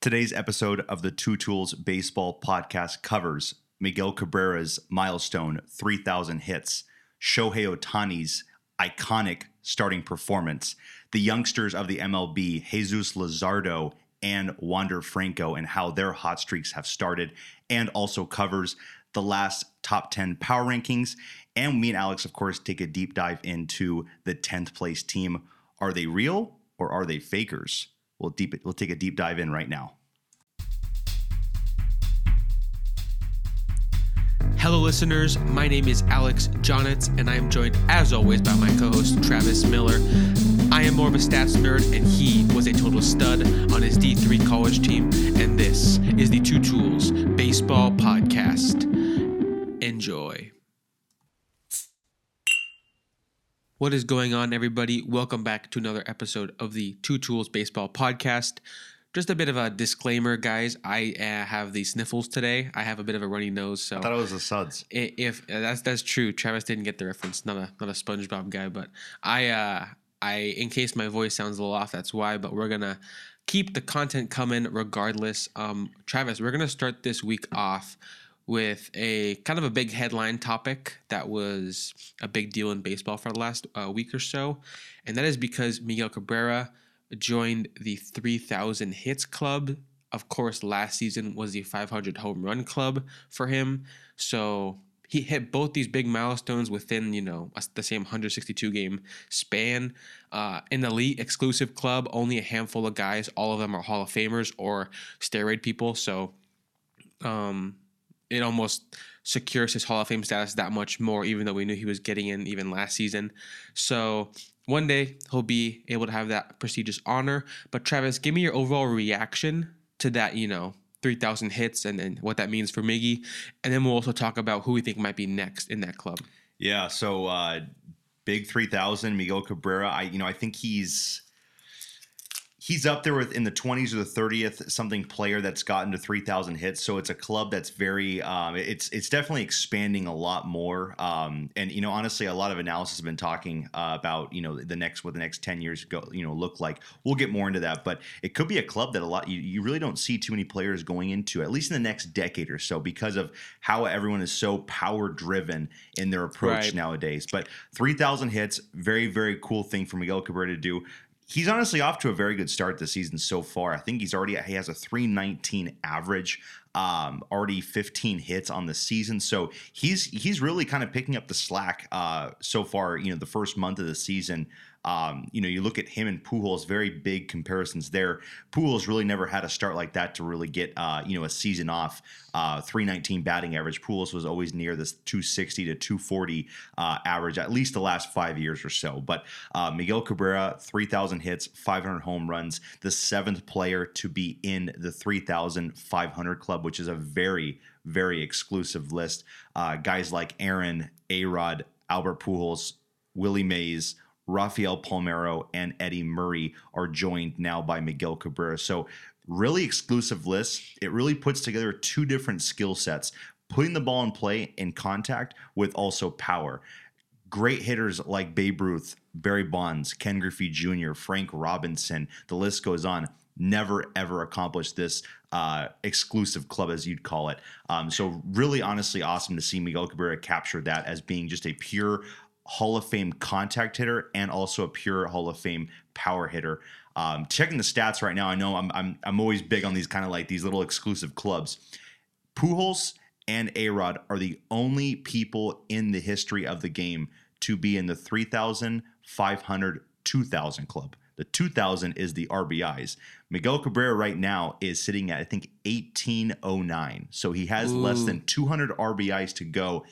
Today's episode of the Two Tools Baseball podcast covers Miguel Cabrera's milestone 3,000 hits, Shohei Ohtani's iconic starting performance, the youngsters of the MLB, Jesus Luzardo and Wander Franco, and how their hot streaks have started, and also covers the last top 10 power rankings. And me and Alex, of course, take a deep dive into the 10th place team. Are they real or are they fakers? We'll deep we'll take a deep dive in right now. Hello, listeners. My name is Alex Jonitz, and I am joined, as always, by my co host, Travis Miller. I am more of a stats nerd, and he was a total stud on his D3 college team. And this is the Two Tools Baseball Podcast. Enjoy. What is going on, everybody? Welcome back to another episode of the Two Tools Baseball Podcast. Just a bit of a disclaimer, guys. I uh, have the sniffles today. I have a bit of a runny nose, so I thought it was the Suds. i- if uh, that's that's true, Travis didn't get the reference. Not a not a SpongeBob guy, but I uh I in case my voice sounds a little off, that's why. But we're gonna keep the content coming regardless. Um, Travis, we're gonna start this week off with a kind of a big headline topic that was a big deal in baseball for the last uh, week or so, and that is because Miguel Cabrera joined the 3,000 hits club. Of course, last season was the 500 home run club for him. So he hit both these big milestones within, you know, the same 162 game span. Uh, an elite exclusive club, only a handful of guys. All of them are Hall of Famers or steroid people. So um, it almost secures his Hall of Fame status that much more, even though we knew he was getting in even last season. So one day he'll be able to have that prestigious honor. But Travis, give me your overall reaction to that, you know, 3,000 hits and, and what that means for Miggy. And then we'll also talk about who we think might be next in that club. Yeah, so uh big 3000 Miguel Cabrera. I you know, I think he's he's up there with in the 20s or the 30th something player that's gotten to 3000 hits. So it's a club that's very um, it's it's definitely expanding a lot more. Um, and you know honestly a lot of analysis have been talking uh, about you know the next what the next 10 years go you know look like. We'll get more into that but it could be a club that a lot you, you really don't see too many players going into at least in the next decade or so because of how everyone is so power driven in their approach Right. nowadays. But 3000 hits very very cool thing for Miguel Cabrera to do He's honestly off to a very good start this season so far. I think he's already he has a 319 average, um, already 15 hits on the season. So he's he's really kind of picking up the slack uh, so far. You know, the first month of the season. Um, you know, you look at him and Pujols, very big comparisons there. Pujols really never had a start like that to really get uh, you know a season off. Uh, 319 batting average. Pujols was always near this 260 to 240 uh, average at least the last five years or so. But uh, Miguel Cabrera, 3,000 hits, 500 home runs, the seventh player to be in the 3,500 club, which is a very, very exclusive list. Uh, guys like Aaron, A Rod, Albert Pujols, Willie Mays, Rafael Palmeiro, and Eddie Murray are joined now by Miguel Cabrera. So, really exclusive list. It really puts together two different skill sets, putting the ball in play in contact with also power great hitters like Babe Ruth, Barry Bonds, Ken Griffey Jr., Frank Robinson, the list goes on. Never ever accomplished this uh, exclusive club, as you'd call it. Um, so, really, honestly, awesome to see Miguel Cabrera capture that as being just a pure Hall of Fame contact hitter and also a pure Hall of Fame power hitter. Um, checking the stats right now, I know I'm I'm, I'm always big on these kind of like these little exclusive clubs. Pujols and A-Rod are the only people in the history of the game to be in the 3,000, 500, 2,000 club. The 2,000 is the RBIs. Miguel Cabrera right now is sitting at, I think, 1809. So he has less than 200 RBIs to go.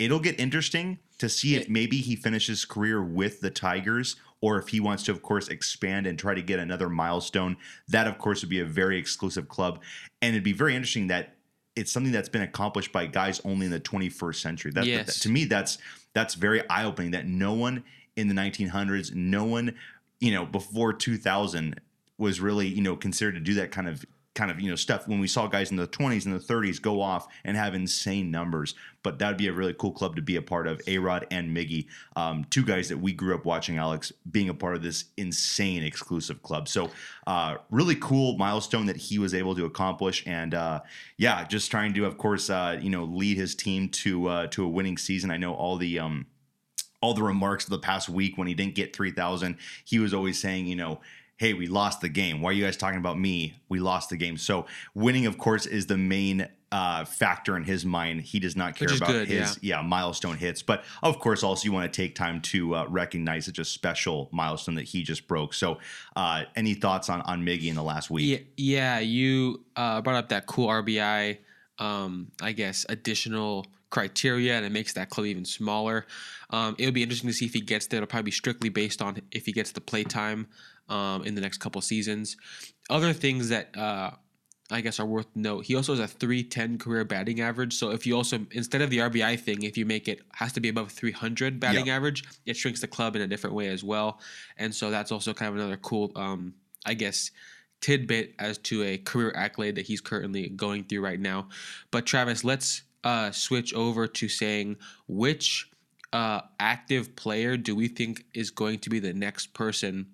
It'll get interesting to see if maybe he finishes career with the Tigers or if he wants to, of course, expand and try to get another milestone. That, of course, would be a very exclusive club. And it'd be very interesting that it's something that's been accomplished by guys only in the 21st century. That, Yes. that- to me, that's that's very eye opening. That no one in the 1900s, no one, you know, before 2000 was really you know considered to do that kind of kind of you know stuff when we saw guys in the 20s and the 30s go off and have insane numbers. But that would be a really cool club to be a part of A-Rod and miggy um, two guys that we grew up watching alex being a part of this insane exclusive club. So uh, really cool milestone that he was able to accomplish. And uh, yeah just trying to of course uh, you know lead his team to uh, to a winning season. I know all the um, all the remarks of the past week when he didn't get 3000 he was always saying you know hey, we lost the game. Why are you guys talking about me? We lost the game. So winning, of course, is the main uh, factor in his mind. He does not care about good, his yeah. yeah. milestone hits, but of course, also you want to take time to uh, recognize such a special milestone that he just broke. So, uh, any thoughts on on Miggy in the last week? Yeah, yeah you uh, brought up that cool RBI. Um, I guess additional criteria, and it makes that club even smaller. Um, it'll be interesting to see if he gets there. It'll probably be strictly based on if he gets the play time um, in the next couple seasons. Other things that uh, I guess are worth note. He also has a 310 career batting average. So if you also instead of the RBI thing, if you make it has to be above 300 batting yep. average, it shrinks the club in a different way as well. And so that's also kind of another cool, um, I guess, tidbit as to a career accolade that he's currently going through right now. But Travis, let's uh, switch over to saying which uh, active player do we think is going to be the next person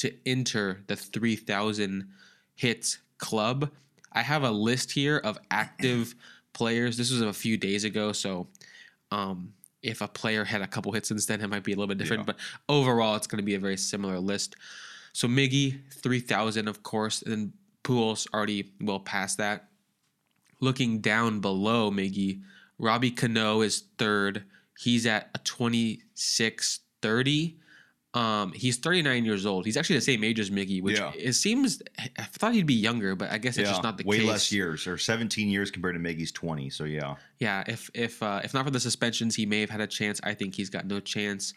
to enter the 3000 hits club. I have a list here of active players. This was a few days ago, so um, if a player had a couple hits since then, it might be a little bit different. Yeah. But overall, it's going to be a very similar list. So Miggy, 3,000, of course, and then Pujols already well past that. Looking down below Miggy, Robbie Cano is third. He's at a 2630. Um, he's 39 years old. He's actually the same age as Miggy, which yeah. it seems I thought he'd be younger, but I guess it's yeah, just not the way case. Way less years, or 17 years compared to Miggy's 20. So yeah, yeah. If if uh, if not for the suspensions, he may have had a chance. I think he's got no chance.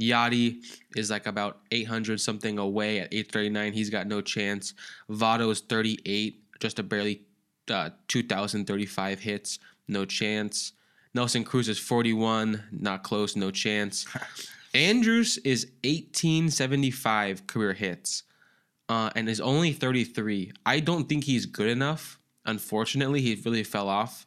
Yadi is like about 800 something away at 839. He's got no chance. Votto is 38, just a barely uh, 2,035 hits, no chance. Nelson Cruz is 41, not close, no chance. Andrus is 1875 career hits uh, and is only 33. I don't think he's good enough. Unfortunately, he really fell off.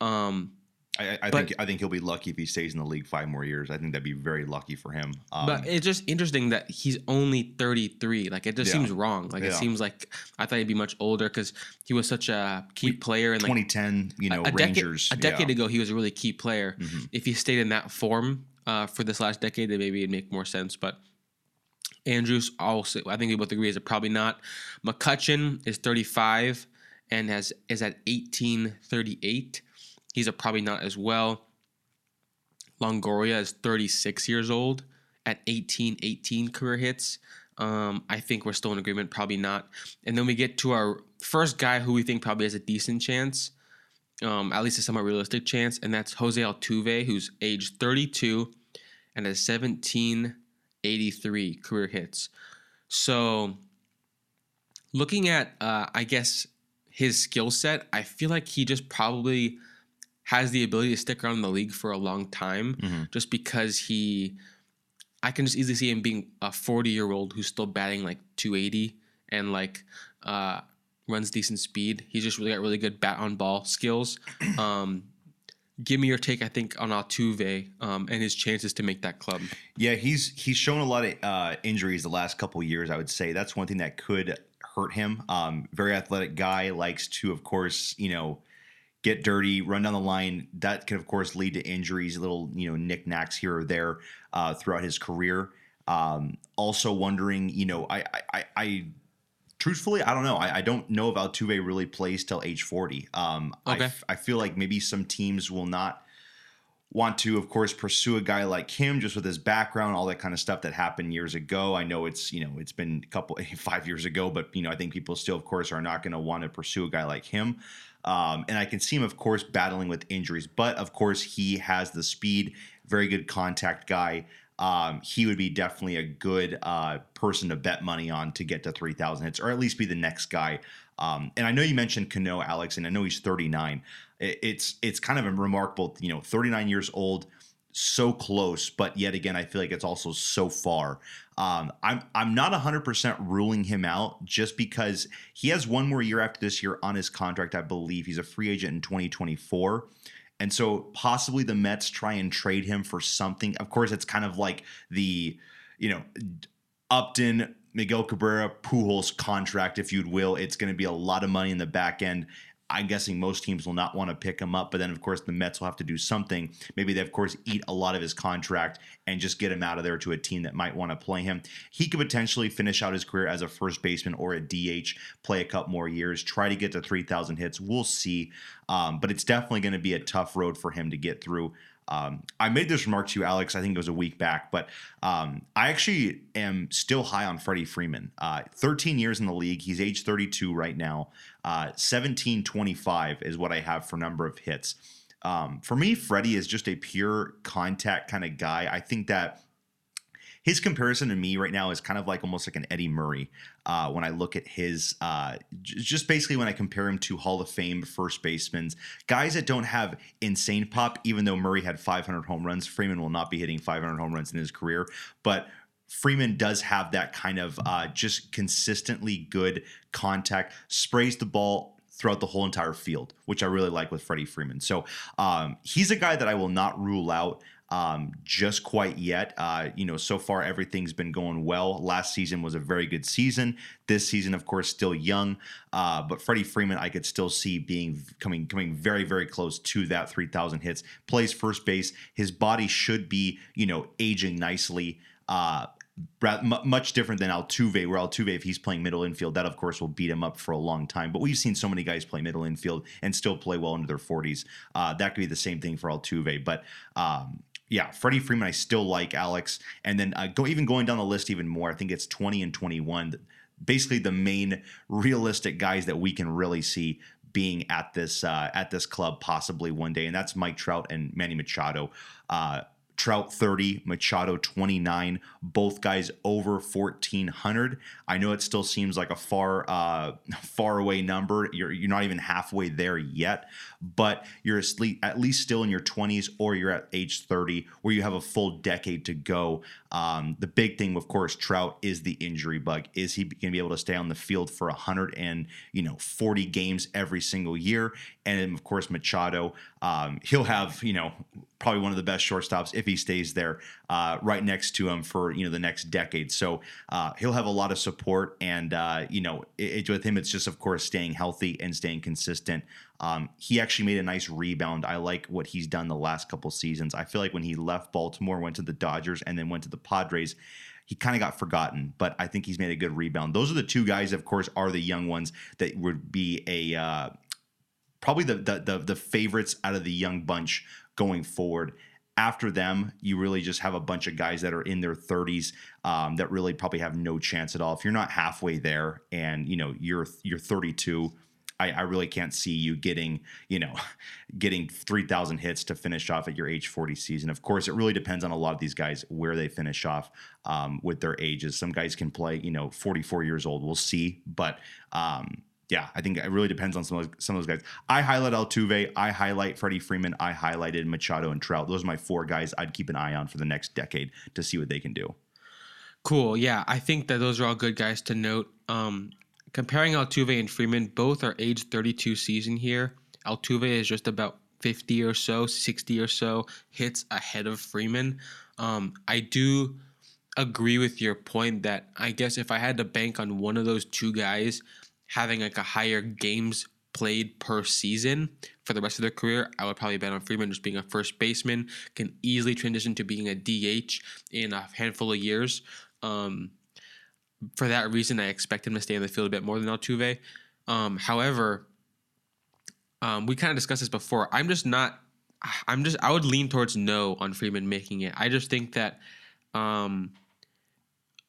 Um, I, I but, think I think he'll be lucky if he stays in the league five more years. I think that'd be very lucky for him. Um, but it's just interesting that he's only 33. Like it just yeah. seems wrong. Like yeah. it seems like I thought he'd be much older because he was such a key player in like 2010. You know, a, a Rangers. Decade, a decade yeah. ago, he was a really key player. Mm-hmm. If he stayed in that form, uh, for this last decade, then maybe it'd make more sense. But Andrus, also, I think we both agree is probably not. McCutchen is 35 and has is at 1838. He's a probably not as well. Longoria is 36 years old at 1818 career hits. Um, I think we're still in agreement, probably not. And then we get to our first guy who we think probably has a decent chance um, at least a somewhat realistic chance, and that's Jose Altuve, who's age 32 and has 1783 career hits. So, looking at, uh, I guess, his skill set, I feel like he just probably has the ability to stick around in the league for a long time mm-hmm. just because he. I can just easily see him being a 40 year old who's still batting like 280 and like uh, runs decent speed. He's just really got really good bat on ball skills. Um, give me your take, I think, on Altuve um, and his chances to make that club. Yeah, he's he's shown a lot of uh, injuries the last couple years. I would say that's one thing that could hurt him. Um, very athletic guy, likes to, of course, you know, get dirty, run down the line. That can, of course, lead to injuries, little you know knickknacks here or there uh, throughout his career. Um, also wondering, you know, I, I, I truthfully, I don't know. I, I, don't know if Altuve really plays till age 40. Um, okay. I, f- I feel like maybe some teams will not want to, of course, pursue a guy like him just with his background, all that kind of stuff that happened years ago. I know it's, you know, it's been a couple, five years ago, but, you know, I think people still, of course, are not going to want to pursue a guy like him. Um, and I can see him, of course, battling with injuries, but of course, he has the speed, very good contact guy um, he would be definitely a good uh, person to bet money on to get to 3,000 hits, or at least be the next guy. Um, and I know you mentioned Cano, Alex, and I know he's 39. It's it's kind of a remarkable, you know, 39 years old, so close, but yet again, I feel like it's also so far. Um, I'm I'm not 100% ruling him out just because he has one more year after this year on his contract. I believe he's a free agent in 2024. And so possibly the Mets try and trade him for something. Of course, it's kind of like the, you know, Upton, Miguel Cabrera, Pujols contract, if you'd will. It's going to be a lot of money in the back end. I'm guessing most teams will not want to pick him up, but then of course the Mets will have to do something. Maybe they of course eat a lot of his contract and just get him out of there to a team that might want to play him. He could potentially finish out his career as a first baseman or a DH, play a couple more years, try to get to 3,000 hits. We'll see, um, but it's definitely going to be a tough road for him to get through. Um, I made this remark to you, Alex. I think it was a week back, but um, I actually am still high on Freddie Freeman. Uh, 13 years in the league. He's age 32 right now. Uh, 1725 is what I have for number of hits. Um, for me, Freddie is just a pure contact kind of guy. I think that his comparison to me right now is kind of like almost like an Eddie Murray uh, when I look at his, uh, just basically when I compare him to Hall of Fame first basemen, guys that don't have insane pop, even though Murray had 500 home runs, Freeman will not be hitting 500 home runs in his career. But Freeman does have that kind of uh, just consistently good contact, sprays the ball throughout the whole entire field, which I really like with Freddie Freeman. So um, he's a guy that I will not rule out um, just quite yet. Uh, you know, so far everything's been going well. Last season was a very good season. This season, of course, still young, uh, but Freddie Freeman, I could still see being coming coming very very close to that 3,000 hits. Plays first base. His body should be you know aging nicely. Uh, much different than Altuve, where Altuve, if he's playing middle infield, that of course will beat him up for a long time. But we've seen so many guys play middle infield and still play well into their 40s. Uh, that could be the same thing for Altuve. But um, yeah, Freddie Freeman, I still like Alex. And then uh, go even going down the list even more, I think it's 20 and 21. Basically, the main realistic guys that we can really see being at this uh, at this club possibly one day, and that's Mike Trout and Manny Machado. Uh, Trout 30, Machado 29, both guys over 1400. I know it still seems like a far uh, far away number. You're you're not even halfway there yet, but you're at least still in your 20s or you're at age 30 where you have a full decade to go. Um, the big thing, of course, Trout is the injury bug. Is he going to be able to stay on the field for 100 and you know 40 games every single year? And of course, Machado, um, he'll have you know probably one of the best shortstops if he stays there uh, right next to him for you know the next decade. So uh, he'll have a lot of support, and uh, you know it, it, with him, it's just of course staying healthy and staying consistent. Um, he actually made a nice rebound. I like what he's done the last couple seasons. I feel like when he left Baltimore, went to the Dodgers, and then went to the Padres, he kind of got forgotten. But I think he's made a good rebound. Those are the two guys, of course, are the young ones that would be a uh, probably the, the the the favorites out of the young bunch going forward after them, you really just have a bunch of guys that are in their 30s um, that really probably have no chance at all. If you're not halfway there, and you know you're you're 32, I, I really can't see you getting, you know, getting 3,000 hits to finish off at your age 40 season. Of course, it really depends on a lot of these guys where they finish off um, with their ages. Some guys can play, you know, 44 years old. We'll see, but. Um, yeah, I think it really depends on some of those, some of those guys. I highlight Altuve, I highlight Freddie Freeman, I highlighted Machado and Trout. Those are my four guys I'd keep an eye on for the next decade to see what they can do. Cool. Yeah, I think that those are all good guys to note. Um, comparing Altuve and Freeman, both are age 32 season here. Altuve is just about 50 or so, 60 or so hits ahead of Freeman. Um, I do agree with your point that I guess if I had to bank on one of those two guys having like a higher games played per season for the rest of their career, I would probably bet on Freeman just being a first baseman, can easily transition to being a DH in a handful of years. Um, for that reason, I expect him to stay in the field a bit more than Altuve. Um, however, um, we kind of discussed this before. I'm just not. I'm just. I would lean towards no on Freeman making it. I just think that. Um,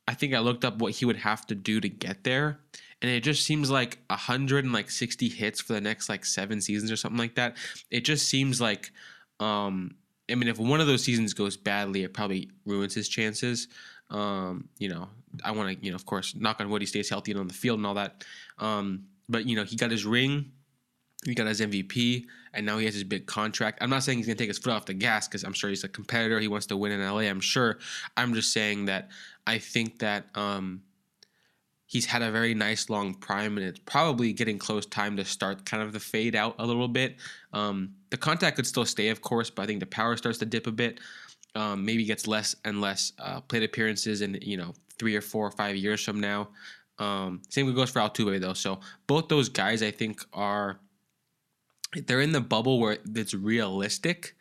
I think I looked up what he would have to do to get there, and it just seems like a hundred and like sixty hits for the next like seven seasons or something like that. It just seems like. Um, I mean, if one of those seasons goes badly, it probably ruins his chances. Um, you know, I want to, you know, of course, knock on wood, he stays healthy and on the field and all that. Um, but you know, he got his ring he got his MVP, and now he has his big contract. I'm not saying he's gonna take his foot off the gas because I'm sure he's a competitor. He wants to win in LA. I'm sure. I'm just saying that I think that um, he's had a very nice long prime, and it's probably getting close time to start kind of the fade out a little bit. Um, the contact could still stay, of course, but I think the power starts to dip a bit. Um, maybe gets less and less uh, plate appearances in you know three or four or five years from now. Um, same goes for Altuve though. So both those guys, I think, are they're in the bubble where it's realistic,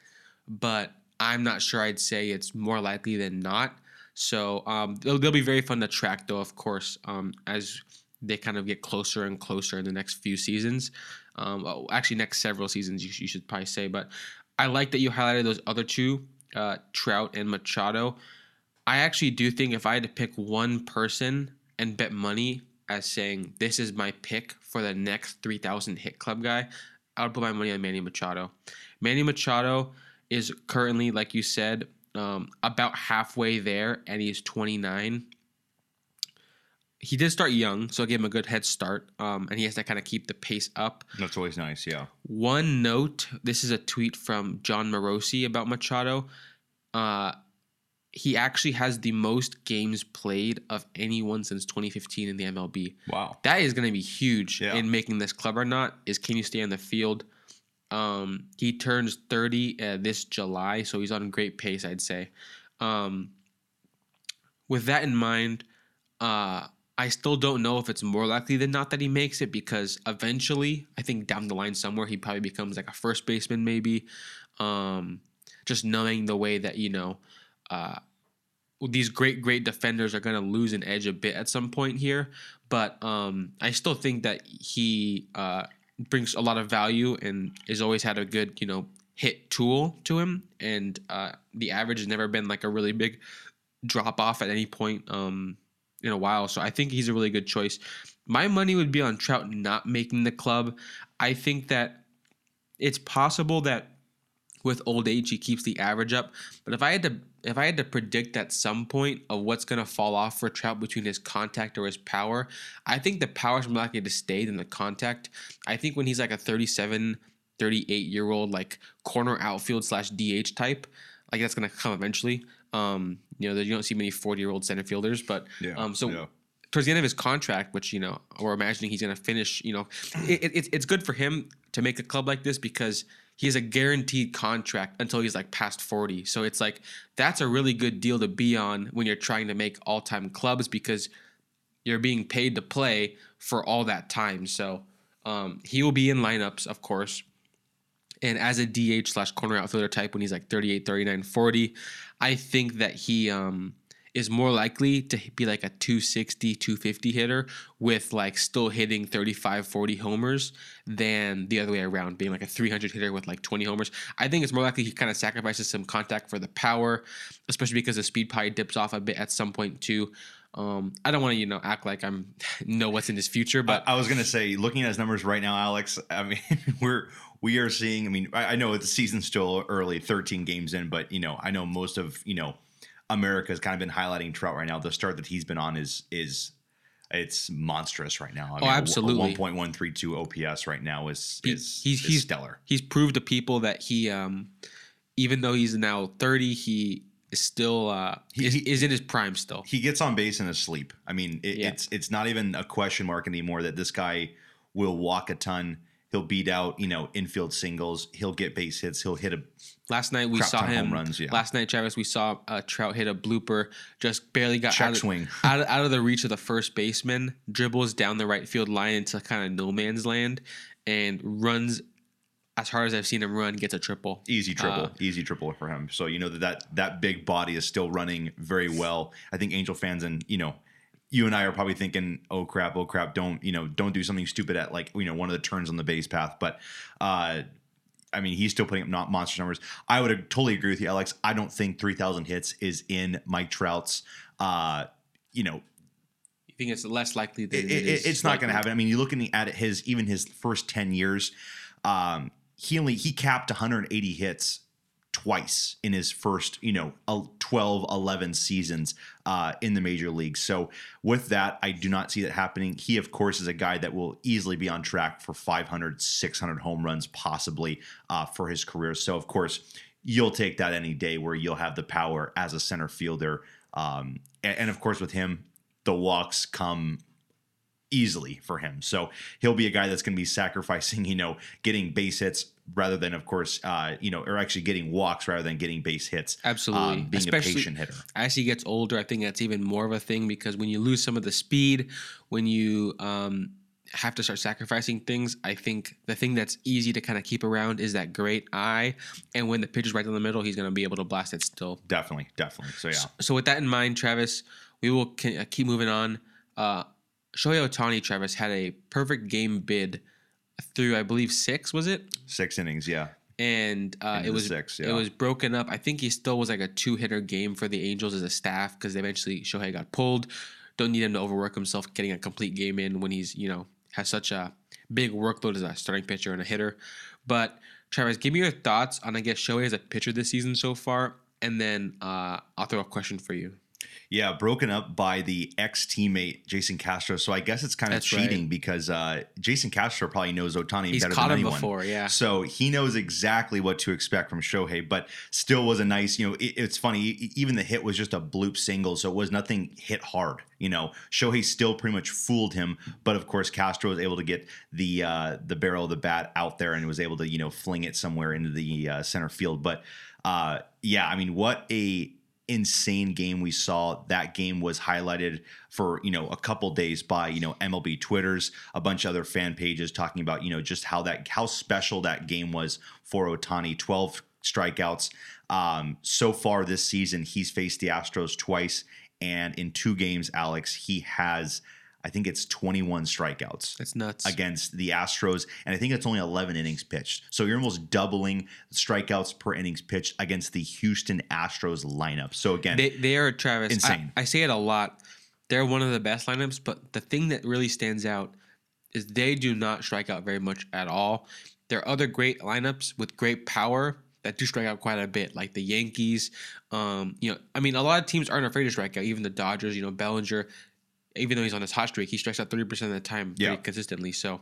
but I'm not sure. I'd say it's more likely than not. So um, they'll, they'll be very fun to track, though, of course, um, as they kind of get closer and closer in the next few seasons. Um, oh, actually, next several seasons, you, you, should probably say. But I like that you highlighted those other two, uh, Trout and Machado. I actually do think if I had to pick one person and bet money as saying this is my pick for the next 3000 hit club guy, I would put my money on Manny Machado. Manny Machado is currently, like you said, um, about halfway there, and he's 29. He did start young, so I gave him a good head start, um, and he has to kind of keep the pace up. That's always nice, yeah. One note: this is a tweet from Jon Morosi about Machado. Uh, he actually has the most games played of anyone since 2015 in the MLB. Wow, that is going to be huge yeah. in making this club or not. Is can you stay on the field? Um, he turns 30 uh, this July, so he's on great pace, I'd say. Um, with that in mind, uh, I still don't know if it's more likely than not that he makes it because eventually, I think down the line somewhere, he probably becomes like a first baseman, maybe. Um, just knowing the way that you know uh, these great great defenders are going to lose an edge a bit at some point here. But um, i still think that he uh, brings a lot of value and has always had a good you know hit tool to him. And uh, the average has never been like a really big drop off at any point. Um, in a while so i think he's a really good choice my money would be on trout not making the club i think that it's possible that with old age he keeps the average up. But if I had to if I had to predict at some point of what's gonna fall off for Trout between his contact or his power, I think the power is more likely to stay than the contact. I think when he's like a 37, 38 year old like corner outfield slash DH type, like that's gonna come eventually. Um, you know, you don't see many 40 year old center fielders, but yeah, um, so yeah towards the end of his contract, which you know, we're imagining he's going to finish. You know, it, it, it's good for him to make a club like this because he has a guaranteed contract until he's like past 40. So it's like that's a really good deal to be on when you're trying to make all-time clubs because you're being paid to play for all that time. So um, he will be in lineups, of course. And as a DH slash corner outfielder type when he's like 38, 39, 40, I think that he um, is more likely to be like a 260 250 hitter with like still hitting 35 40 homers than the other way around being like a 300 hitter with like 20 homers i think it's more likely he kind of sacrifices some contact for the power especially because the speed probably dips off a bit at some point too um, I don't want to, you know, act like I'm know what's in his future, but I, I was gonna say, looking at his numbers right now, Alex. I mean, we're we are seeing. I mean, I, I know the season's still early, 13 games in, but you know, I know most of you know America has kind of been highlighting Trout right now. The start that he's been on is is it's monstrous right now. I oh, mean, absolutely. One point one three two OPS right now is is, he's, is he's stellar. He's proved to people that he, um, even though he's now thirty, he is still uh, he, is, is, in his prime still. He gets on base in his sleep. I mean, it, yeah. it's it's not even a question mark anymore that this guy will walk a ton. He'll beat out, you know, infield singles. He'll get base hits. He'll hit a. Last night we saw him. Runs, yeah. Last night, Travis, we saw uh, Trout hit a blooper. Just barely got Check out of, swing out, of, out of the reach of the first baseman. Dribbles down the right field line into kind of no man's land, and runs as hard as I've seen him run. Gets a triple. Easy triple. Uh, easy triple for him. So you know that that that big body is still running very well. I think Angel fans and you know you and I are probably thinking, "Oh crap, oh crap, don't you know, don't do something stupid at like you know one of the turns on the base path." But uh, I mean, he's still putting up not monster numbers. I would totally agree with you, Alex. I don't think three thousand hits is in Mike Trout's. Uh, you know, you think it's less likely that it, it it's not going to happen. I mean, you looking at his even his first ten years, um, he only he capped 180 hits twice in his first, you know, 12, 11 seasons uh, in the major leagues. So with that, I do not see that happening. He, of course, is a guy that will easily be on track for 500, 600 home runs, possibly uh, for his career. So, of course, you'll take that any day where you'll have the power as a center fielder. Um, and, and of course, with him, the walks come easily for him. So he'll be a guy that's going to be sacrificing, you know, getting base hits rather than, of course, uh, you know, or actually getting walks rather than getting base hits. Absolutely, um, being Especially a patient hitter. as he gets older. I think that's even more of a thing because when you lose some of the speed, when you um, have to start sacrificing things, I think the thing that's easy to kind of keep around is that great eye. And when the pitch is right down the middle, he's going to be able to blast it still. Definitely, definitely. So yeah, So with that in mind, Travis, we will uh, keep moving on. Uh, Shohei Ohtani, Travis, had a perfect game bid through, I believe, six, was it? six innings. Yeah, and uh, it was six, it was broken up. I think he still was like a two hitter game for the Angels as a staff because eventually Shohei got pulled. Don't need him to overwork himself getting a complete game in when he's you know has such a big workload as a starting pitcher and a hitter. But Travis, give me your thoughts on I guess Shohei as a pitcher this season so far, and then uh, I'll throw a question for you. Yeah. Broken up by the ex teammate Jason Castro. So I guess it's kind of That's right. cheating because uh, Jason Castro probably knows Ohtani He's better caught than him anyone. before, yeah. So he knows exactly what to expect from Shohei, but still was a nice, you know, it, it's funny. Even the hit was just a bloop single, so it was nothing hit hard. You know, Shohei still pretty much fooled him, but of course Castro was able to get the uh, the barrel of the bat out there and was able to, you know, fling it somewhere into the uh, center field. But uh, yeah, I mean, what a insane game we saw. That game was highlighted for you know a couple days by you know MLB Twitters, a bunch of other fan pages talking about you know just how that how special that game was for Ohtani. Twelve strikeouts. Um, so far this season, he's faced the Astros twice, and in two games, Alex, he has. I think it's 21 strikeouts That's nuts. against the Astros, and I think it's only 11 innings pitched. So you're almost doubling strikeouts per innings pitched against the Houston Astros lineup. So again, They they are Travis. Insane. I, I say it a lot. They're one of the best lineups, but the thing that really stands out is they do not strike out very much at all. There are other great lineups with great power that do strike out quite a bit, like the Yankees. Um, you know, I mean, a lot of teams aren't afraid to strike out. Even the Dodgers. You know, Bellinger, even though he's on his hot streak, he strikes out thirty percent of the time Yeah. consistently. So.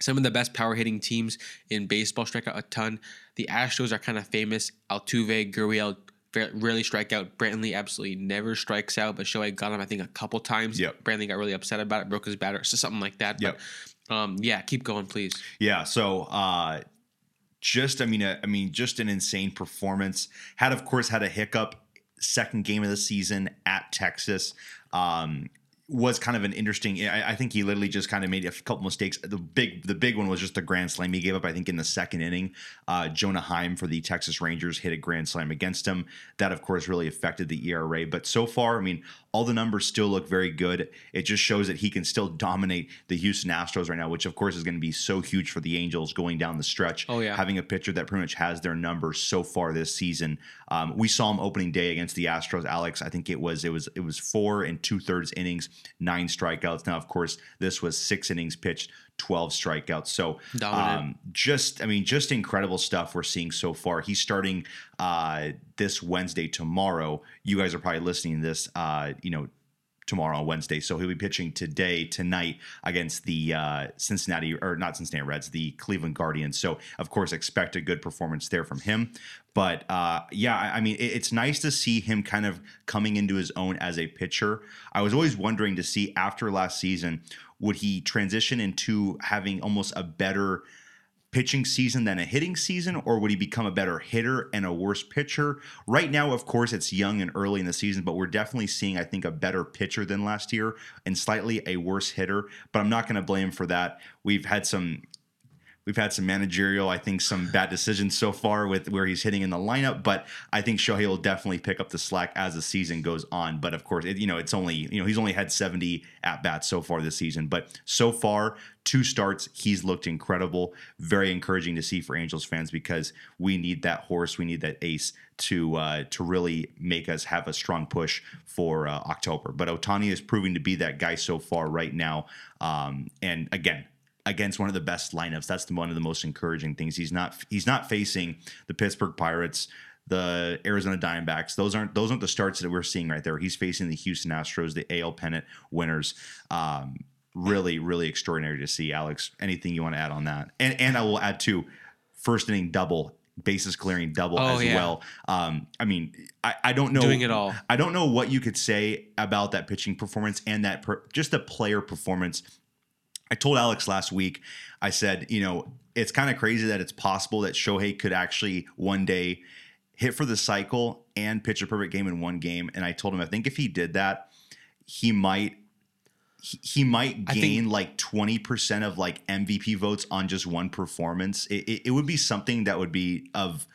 Some of the best power hitting teams in baseball strike out a ton. The Astros are kind of famous. Altuve, Gurriel rarely strike out. Brantley absolutely never strikes out, but Shohei got him, I think, a couple times. Yep. Brantley got really upset about it, broke his batter, so something like that. Yep. But um, yeah, keep going, please. Yeah. So, uh, just I mean, uh, I mean, just an insane performance. Had of course had a hiccup second game of the season at Texas. Um, was kind of an interesting. I, I think he literally just kind of made a couple mistakes. The big, the big one was just the grand slam he gave up. I think in the second inning, uh, Jonah Heim for the Texas Rangers hit a grand slam against him. That of course really affected the ERA. But so far, I mean, all the numbers still look very good. It just shows that he can still dominate the Houston Astros right now, which of course is going to be so huge for the Angels going down the stretch. Oh, yeah. having a pitcher that pretty much has their numbers so far this season. Um, we saw him opening day against the Astros. Alex, I think it was it was it was four and two thirds innings, nine strikeouts. Now, of course, this was six innings pitched. 12 strikeouts. So, um, just, I mean, just incredible stuff we're seeing so far. He's starting uh, this Wednesday, tomorrow. You guys are probably listening to this, uh, you know, tomorrow on Wednesday. So he'll be pitching today, tonight against the uh, Cincinnati, or not Cincinnati Reds, the Cleveland Guardians. So, of course, expect a good performance there from him. But uh, yeah, I mean, it- it's nice to see him kind of coming into his own as a pitcher. I was always wondering to see after last season, would he transition into having almost a better pitching season than a hitting season, or would he become a better hitter and a worse pitcher? Right now, of course, it's young and early in the season, but we're definitely seeing, I think, a better pitcher than last year and slightly a worse hitter. But I'm not going to blame him for that. We've had some. We've had some managerial, I think, some bad decisions so far with where he's hitting in the lineup, but I think Shohei will definitely pick up the slack as the season goes on. But of course, it, you know, it's only you know he's only had 70 at bats so far this season, but so far two starts, he's looked incredible. Very encouraging to see for Angels fans because we need that horse, we need that ace to uh, to really make us have a strong push for uh, October. But Ohtani is proving to be that guy so far right now, um, and again against one of the best lineups. That's the, one of the most encouraging things. He's not he's not facing the Pittsburgh Pirates, the Arizona Diamondbacks. Those aren't those aren't the starts that we're seeing right there. He's facing the Houston Astros, the AL pennant winners. Um, really, really extraordinary to see. Alex, anything you want to add on that? And and I will add too, first inning double bases clearing double Oh, as yeah. well. Um, I mean, I, I don't know Doing it all. I don't know what you could say about that pitching performance and that per, just the player performance. I told Alex last week, I said, you know, it's kind of crazy that it's possible that Shohei could actually one day hit for the cycle and pitch a perfect game in one game. And I told him, I think if he did that, he might he, he might I think- gain like 20% of like MVP votes on just one performance. It, it, it would be something that would be of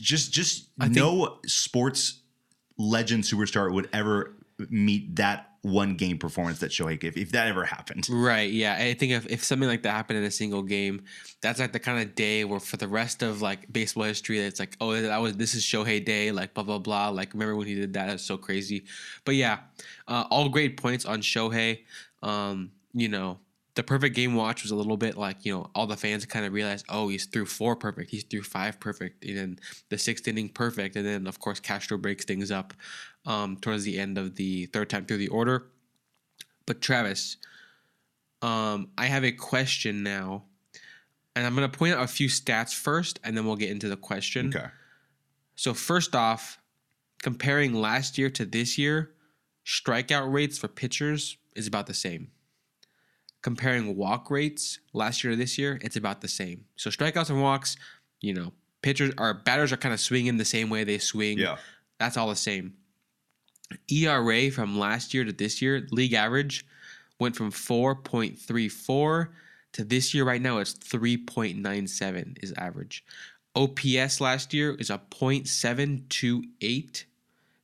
just just I think- no sports legend superstar would ever meet that one game performance that Shohei gave if that ever happened. Right. Yeah. I think if, if something like that happened in a single game, that's like the kind of day where for the rest of like baseball history, it's like, oh, that was this is Shohei Day, like blah blah blah. Like remember when he did that? That's so crazy. But yeah, uh, all great points on Shohei. Um, you know, the perfect game watch was a little bit like you know all the fans kind of realized, oh, he's through four perfect, he's through five perfect, and then the sixth inning perfect, and then of course Castro breaks things up um, towards the end of the third time through the order. But Travis, um, I have a question now, and I'm going to point out a few stats first, and then we'll get into the question. Okay. So first off, comparing last year to this year, strikeout rates for pitchers is about the same. Comparing walk rates last year to this year, it's about the same. So strikeouts and walks, you know, pitchers or batters are kind of swinging the same way they swing. Yeah. That's all the same. ERA from last year to this year, league average went from 4.34 to this year right now it's 3.97 is average. OPS last year is a 0.728.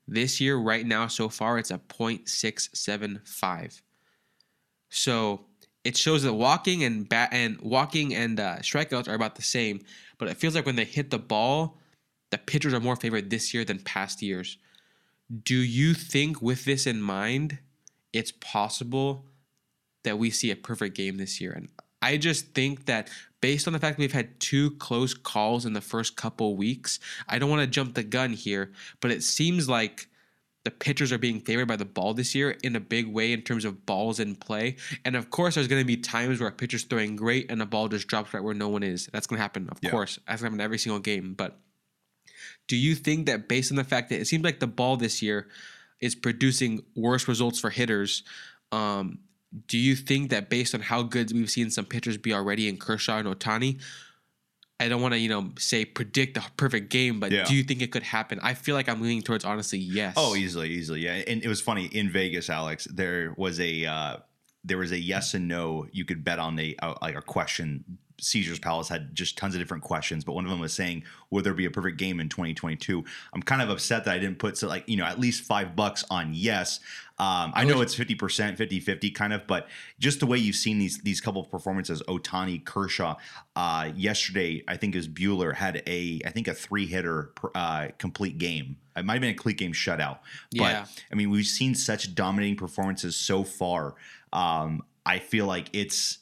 This year right now so far it's a 0.675. So it shows that walking and bat and walking and uh, strikeouts are about the same, but it feels like when they hit the ball, the pitchers are more favored this year than past years. Do you think, with this in mind, it's possible that we see a perfect game this year? And I just think that based on the fact we've had two close calls in the first couple weeks, I don't want to jump the gun here, but it seems like the pitchers are being favored by the ball this year in a big way in terms of balls in play. And of course, there's going to be times where a pitcher's throwing great and the ball just drops right where no one is. That's going to happen, of Yeah. course. That's going to happen every single game. But do you think that based on the fact that it seems like the ball this year is producing worse results for hitters, um, do you think that based on how good we've seen some pitchers be already in Kershaw and Ohtani, I don't want to, you know, say predict a perfect game, but Yeah. do you think it could happen? I feel like I'm leaning towards honestly yes. Oh, easily, easily, yeah. And it was funny in Vegas, Alex. There was a uh, there was a yes and no. You could bet on a, a like a question. Caesar's Palace had just tons of different questions, but one of them was saying, "Will there be a perfect game in 2022?" I'm kind of upset that I didn't put so like you know at least five bucks on yes. Um, I know it's 50 percent, 50 50 kind of, but just the way you've seen these these couple of performances, Ohtani, Kershaw. Uh, yesterday, I think is Buehler had a I think a three hitter uh, complete game. It might have been a complete game shutout. But Yeah. I mean, we've seen such dominating performances so far. Um, I feel like it's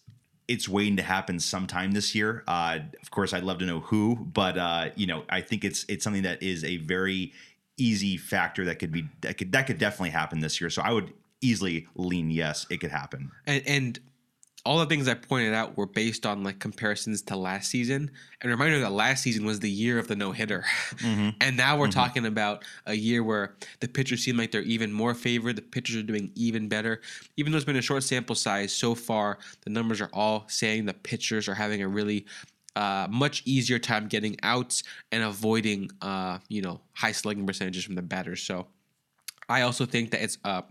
it's waiting to happen sometime this year. Uh, of course, I'd love to know who, but uh, you know, I think it's it's something that is a very easy factor that could be that could that could definitely happen this year. So I would easily lean yes, it could happen. and, and all the things I pointed out were based on like comparisons to last season. And a reminder that last season was the year of the no hitter. and now we're talking about a year where the pitchers seem like they're even more favored. The pitchers are doing even better. Even though it's been a short sample size so far, the numbers are all saying the pitchers are having a really uh, much easier time getting outs and avoiding, uh, you know, high slugging percentages from the batters. So I also think that it's uh,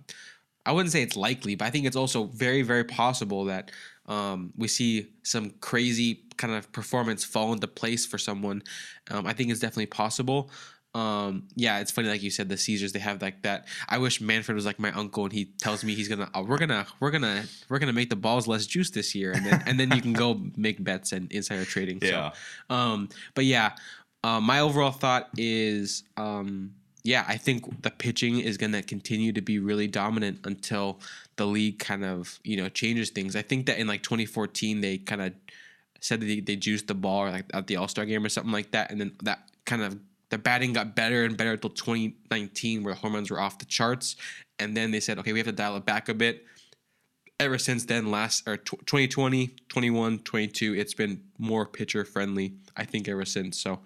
I wouldn't say it's likely, but I think it's also very, very possible that um, we see some crazy kind of performance fall into place for someone. Um, I think it's definitely possible. Um, yeah, it's funny, like you said, the Caesars they have like that. I wish Manfred was like my uncle, and he tells me he's gonna, oh, we're gonna, we're gonna, we're gonna make the balls less juice this year, and then and then you can go make bets and insider trading. Yeah. So, um, but yeah, uh, my overall thought is um, yeah, I think the pitching is going to continue to be really dominant until the league kind of you know changes things. I think that in like 2014 they kind of said that they, they juiced the ball like at the All Star game or something like that, and then that kind of the batting got better and better until 2019 where home runs were off the charts, and then they said okay we have to dial it back a bit. Ever since then, last or 2020, 21, 22, it's been more pitcher friendly. I think ever since. So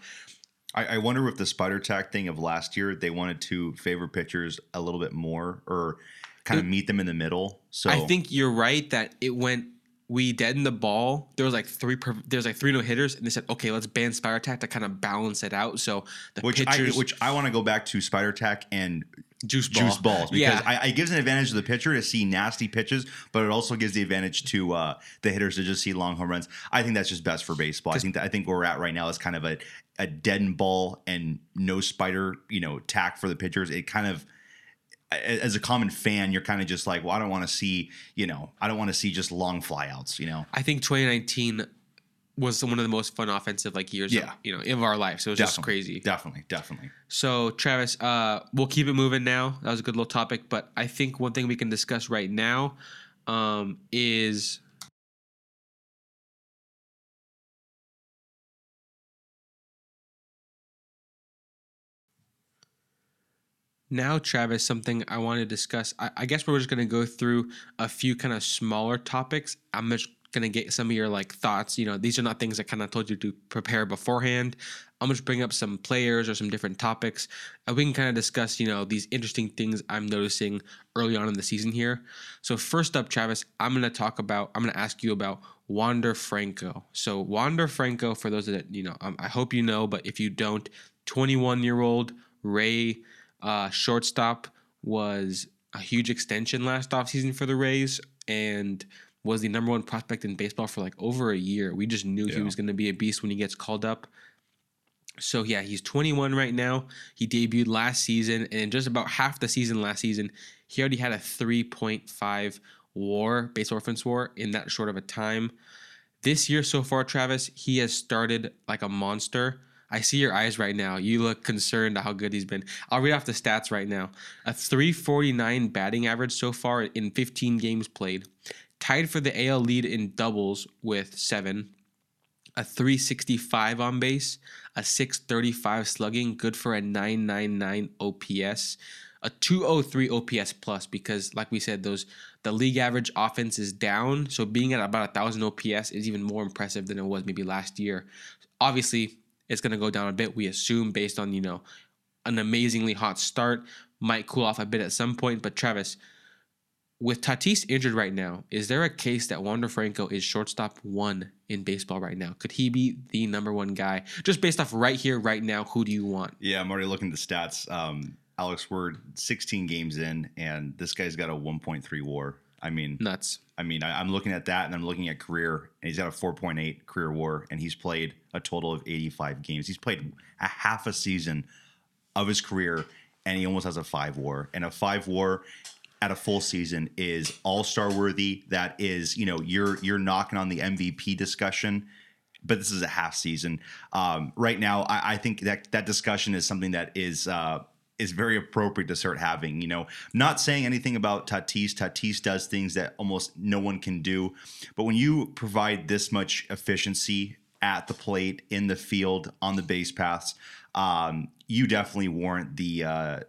I, I wonder if the spider tack thing of last year they wanted to favor pitchers a little bit more or kind of meet them in the middle. So I think you're right that it went. We deadened the ball. There was like three. Per, there was like three no hitters, and they said, "Okay, let's ban spider tack to kind of balance it out." So the which pitchers, I which I want to go back to spider tack and juice ball. juice balls because yeah, I, it gives an advantage to the pitcher to see nasty pitches, but it also gives the advantage to uh, the hitters to just see long home runs. I think that's just best for baseball. I think that I think where we're at right now is kind of a a deadened ball and no spider, you know, tack for the pitchers. It kind of as a common fan, you're kind of just like, well, I don't want to see, you know, I don't want to see just long flyouts, you know. I think 2019 was one of the most fun offensive like years, Yeah. of, you know, of our life. So it was just crazy. Definitely, definitely. So, Travis, uh, we'll keep it moving now. That was a good little topic, but I think one thing we can discuss right now um, is now, Travis. Something I want to discuss. I, I guess we're just going to go through a few kind of smaller topics. I'm just going to get some of your like thoughts. You know, these are not things I kind of told you to prepare beforehand. I'm just bring up some players or some different topics, and we can kind of discuss, you know, these interesting things I'm noticing early on in the season here. So first up, Travis, I'm going to talk about. I'm going to ask you about Wander Franco. So Wander Franco, for those that you know, um, I hope you know, but if you don't, 21 year old Ray uh, shortstop was a huge extension last offseason for the Rays and was the number one prospect in baseball for like over a year. We just knew he was going to be a beast when he gets called up. So yeah, he's 21 right now. He debuted last season, and just about half the season last season, he already had a 3.5 WAR, base offense WAR, in that short of a time. This year so far, Travis, he has started like a monster. I see your eyes right now. You look concerned how good he's been. I'll read off the stats right now. A 349 batting average so far in 15 games played. Tied for the AL lead in doubles with seven. A 365 on base. A 635 slugging. Good for a 999 OPS. A 203 OPS plus because, like we said, those the league average offense is down. So being at about a thousand OPS is even more impressive than it was maybe last year. Obviously, it's going to go down a bit. We assume based on you know an amazingly hot start, might cool off a bit at some point. But Travis, with Tatis injured right now, is there a case that Wander Franco is shortstop one in baseball right now? Could he be the number one guy? Just based off right here, right now, who do you want? Yeah, I'm already looking at the stats. Um, Alex, we're 16 games in, and this guy's got a 1.3 WAR. I mean, Nuts. I mean, I, I'm looking at that, and I'm looking at career, and he's got a 4.8 career WAR, and he's played a total of 85 games. He's played a half a season of his career, and he almost has a five WAR. And a five WAR at a full season is all star worthy. That is, you know, you're you're knocking on the MVP discussion. But this is a half season. Um, right now, I, I think that that discussion is something that is uh, is very appropriate to start having. You know, not saying anything about Tatis. Tatis does things that almost no one can do. But when you provide this much efficiency at the plate, in the field, on the base paths, um, you definitely warrant the uh,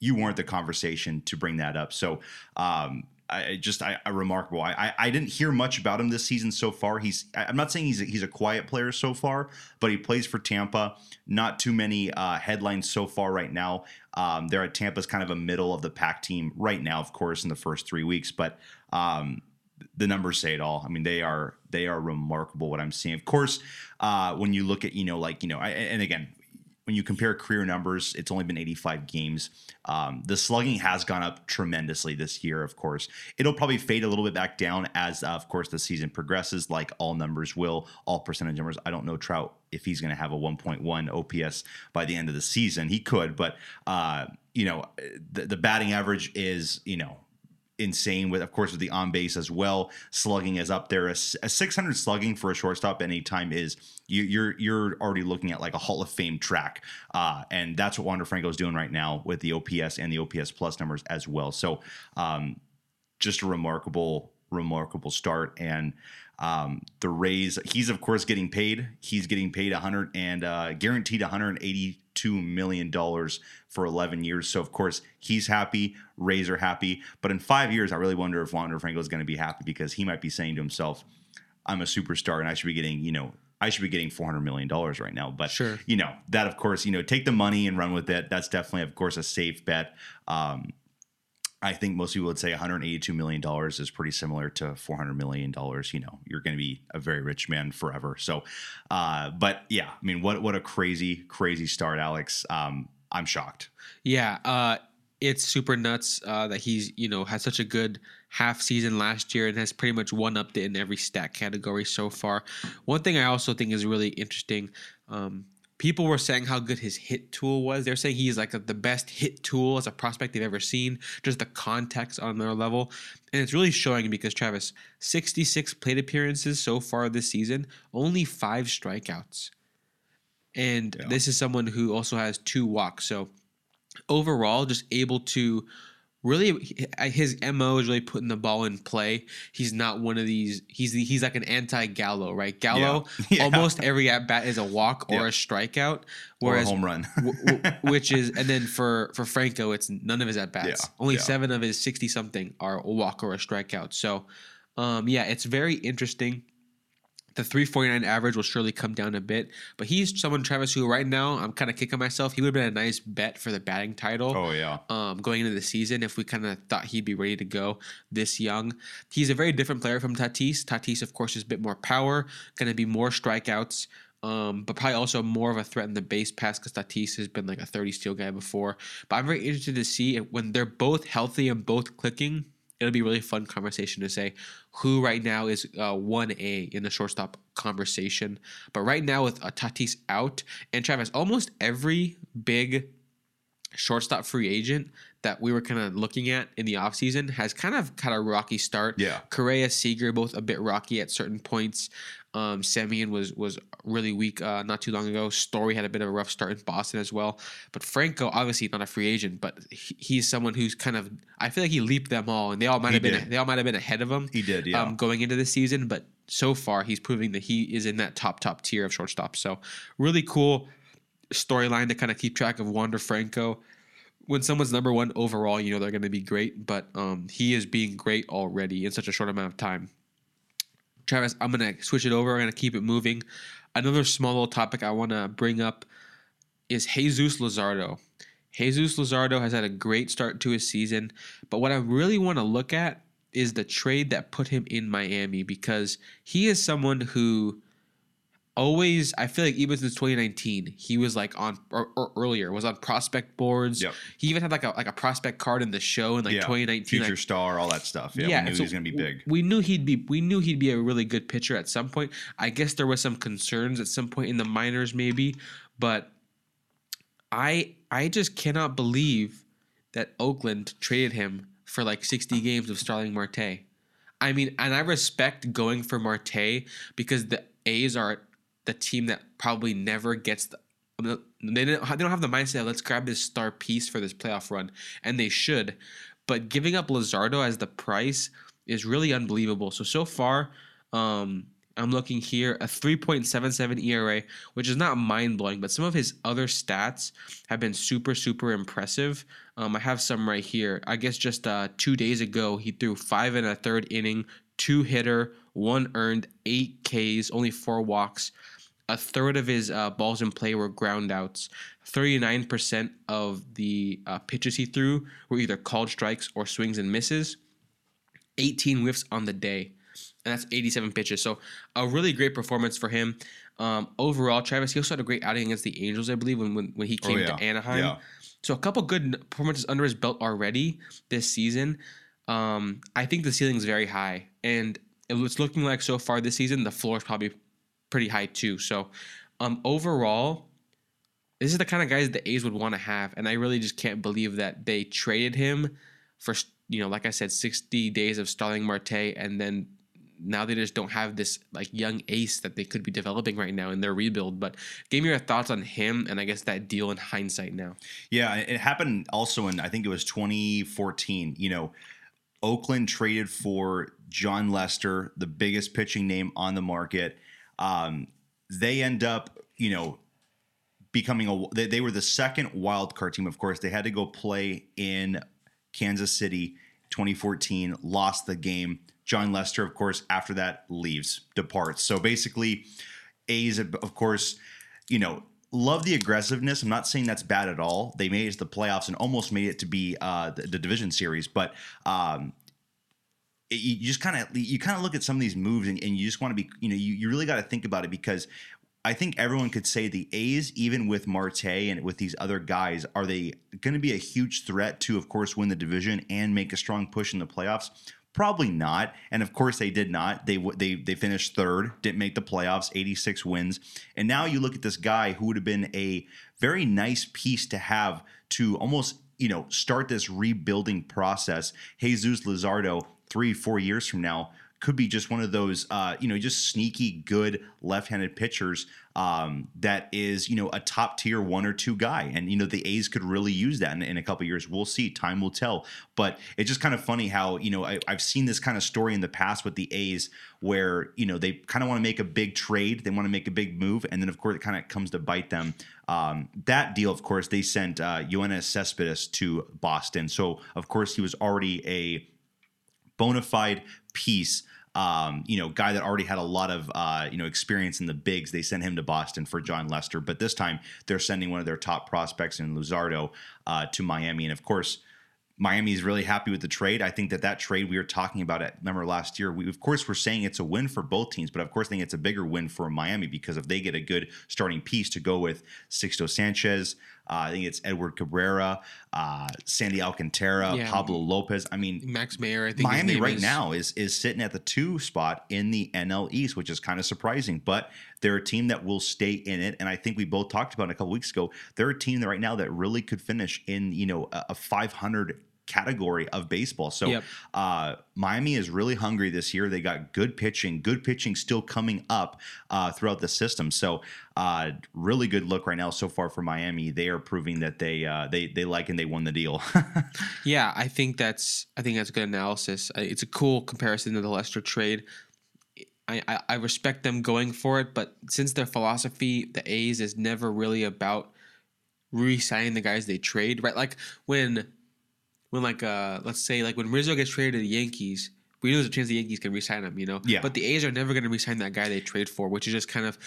you warrant the conversation to bring that up. So. Um, I just I, I remarkable. I, I didn't hear much about him this season so far. He's I'm not saying he's a, he's a quiet player so far, but he plays for Tampa. Not too many uh, headlines so far right now. Um, they're at Tampa's kind of a middle of the pack team right now, of course, in the first three weeks, but um, the numbers say it all. I mean, they are they are remarkable. What I'm seeing, of course, uh, when you look at you know like you know, I, and again, when you compare career numbers, it's only been 85 games. Um, the slugging has gone up tremendously this year, of course. It'll probably fade a little bit back down as, uh, of course, the season progresses, like all numbers will, all percentage numbers. I don't know Trout if he's going to have a 1.1 OPS by the end of the season. He could, but, uh, you know, the, the batting average is, you know, insane with, of course, with the on base as well. Slugging is up there. A, a 600 slugging for a shortstop anytime is you, you're you're already looking at like a Hall of Fame track, uh, and that's what Wander Franco is doing right now with the OPS and the OPS plus numbers as well. So, um, just a remarkable remarkable start and um, the Rays. He's of course getting paid. He's getting paid 100 and uh, guaranteed 182 million dollars for 11 years. So of course he's happy. Rays are happy. But in five years, I really wonder if Wander Franco is going to be happy because he might be saying to himself, "I'm a superstar and I should be getting you know." I should be getting four hundred million dollars right now, but Sure. you know that, of course, you know take the money and run with it. That's definitely, of course, a safe bet. Um, I think most people would say 182 million dollars is pretty similar to 400 million dollars. You know, you're going to be a very rich man forever. So, uh, but yeah, I mean, what what a crazy crazy start, Alex. Um, I'm shocked. Yeah, uh, it's super nuts uh, that he's you know had such a good half season last year and has pretty much one it in every stat category so far. One thing I also think is really interesting. Um, people were saying how good his hit tool was. They're saying he's like the best hit tool as a prospect they've ever seen. Just the context on their level, and it's really showing because Travis, 66 plate appearances so far this season, only five strikeouts, and Yeah. this is someone who also has two walks. So overall, just able to really his mo is really putting the ball in play. He's not one of these. He's the, he's like an anti Gallo, right? Gallo Yeah. almost every at bat is a walk or Yeah. a strikeout, Or a home run. which is and then for for Franco, it's none of his at bats. Yeah, Only yeah. seven of his sixty something are a walk or a strikeout. So, um, yeah, it's very interesting. The 349 average will surely come down a bit, but he's someone, Travis, who right now I'm kind of kicking myself. He would have been a nice bet for the batting title oh yeah, um, going into the season if we kind of thought he'd be ready to go this young. He's a very different player from Tatis. Tatis, of course, is a bit more power, going to be more strikeouts, um, but probably also more of a threat in the base pass because Tatis has been like a 30 steal guy before. But I'm very interested to see if, when they're both healthy and both clicking. It'll be a really fun conversation to say who right now is uh, 1A in the shortstop conversation. But right now, with uh, Tatis out and Travis, almost every big shortstop free agent that we were kind of looking at in the offseason has kind of had a rocky start. Yeah. Correa, Seager, both a bit rocky at certain points. Um, Semien was was really weak uh, not too long ago. Story had a bit of a rough start in Boston as well. But Franco, obviously not a free agent, but he, he's someone who's kind of I feel like he leaped them all, and they all might have been they all might have been ahead of him he did. Yeah, um, going into the season, but so far he's proving that he is in that top top tier of shortstop. So really cool storyline to kind of keep track of Wander Franco. When someone's number one overall, you know they're going to be great, but um, he is being great already in such a short amount of time. Travis, I'm going to switch it over. I'm going to keep it moving. Another small little topic I want to bring up is Jesus Luzardo. Jesus Luzardo has had a great start to his season, but what I really want to look at is the trade that put him in Miami because he is someone who always I feel like even since 2019 he was like on or, or earlier was on prospect boards. Yep. He even had like a like a prospect card in the show in like yeah. 2019. future like, star, all that stuff. Yeah, we knew so he was going to be big. We knew he'd be we knew he'd be a really good pitcher at some point. I guess there was some concerns at some point in the minors maybe, but I I just cannot believe that Oakland traded him for like 60 games of Starling Marte. I mean, and I respect going for Marte because the A's are the team that probably never gets the they don't, they don't have the mindset let's grab this star piece for this playoff run, and they should. But giving up Luzardo as the price is really unbelievable. So so far, um, I'm looking here a 3.77 ERA, which is not mind blowing, but some of his other stats have been super super impressive. Um, I have some right here. I guess just uh, two days ago he threw five and a third inning, two hitter, one earned, eight Ks, only four walks. A third of his uh, balls in play were ground outs. 39% of the uh, pitches he threw were either called strikes or swings and misses. 18 whiffs on the day, and that's 87 pitches. So a really great performance for him. Um, overall, Travis he also had a great outing against the Angels, I believe, when when, when he Oh, came yeah. to Anaheim. Yeah. So a couple good performances under his belt already this season. Um, I think the ceiling is very high, and it's looking like so far this season the floor is probably pretty high too. So um, overall, this is the kind of guys the A's would want to have, and I really just can't believe that they traded him for you know, like I said, 60 days of Starling Marte, and then now they just don't have this like young ace that they could be developing right now in their rebuild. But give me your thoughts on him and I guess that deal in hindsight now. Yeah, it happened also in I think it was 2014. You know, Oakland traded for Jon Lester, the biggest pitching name on the market. Um, they end up, you know, becoming a. They, they were the second wild card team. Of course, they had to go play in Kansas City 2014. Lost the game. Jon Lester, of course, after that leaves, departs. So basically, A's, of course, you know, love the aggressiveness. I'm not saying that's bad at all. They made it to the playoffs and almost made it to be uh, the, the division series, but um, it, you just kind of you kind of look at some of these moves and, and you just want to be you know you, you really got to think about it because I think everyone could say the A's, even with Marte and with these other guys, are they going to be a huge threat to, of course, win the division and make a strong push in the playoffs? Probably not, and of course they did not. They they they finished third, didn't make the playoffs, 86 wins, and now you look at this guy who would have been a very nice piece to have to almost you know start this rebuilding process. Jesus Luzardo, three four years from now could be just one of those, uh, you know, just sneaky good left-handed pitchers um, that is, you know, a top tier one or two guy, and you know the A's could really use that in, in a couple years. We'll see. Time will tell. But it's just kind of funny how you know I, I've seen this kind of story in the past with the A's where you know they kind of want to make a big trade, they want to make a big move, and then of course it kind of comes to bite them. Um, that deal, of course, they sent uh, Yoenis Cespedes to Boston, so of course he was already a bona fide piece. Um, you know, guy that already had a lot of uh, you know experience in the bigs. They sent him to Boston for Jon Lester, but this time they're sending one of their top prospects in Luzardo uh, to Miami, and of course. Miami is really happy with the trade. I think that that trade we were talking about at remember last year. We of course we're saying it's a win for both teams, but of course I think it's a bigger win for Miami because if they get a good starting piece to go with Sixto Sanchez, I think it's Edward Cabrera, uh, Sandy Alcantara, Yeah. Pablo Lopez. I mean, Max Meyer, I think Miami right is. now is is sitting at the two spot in the NL East, which is kind of surprising. But they're a team that will stay in it, and I think we both talked about it a couple weeks ago. They're a team that right now that really could finish in you know a, a 500 category of baseball. So Yep. uh, Miami is really hungry this year. They got good pitching, good pitching still coming up uh, throughout the system. So uh, really good look right now so far for Miami. They are proving that they uh, they they like and they won the deal. Yeah, I think that's I think that's good analysis. It's a cool comparison to the Lester trade. I, I, I respect them going for it, but since their philosophy, the A's is never really about re-signing the guys they trade, right? Like when when like uh let's say like when Rizzo gets traded to the Yankees, we know there's a chance the Yankees can re-sign him, you know? Yeah. But the A's are never gonna re-sign that guy they trade for, which is just kind of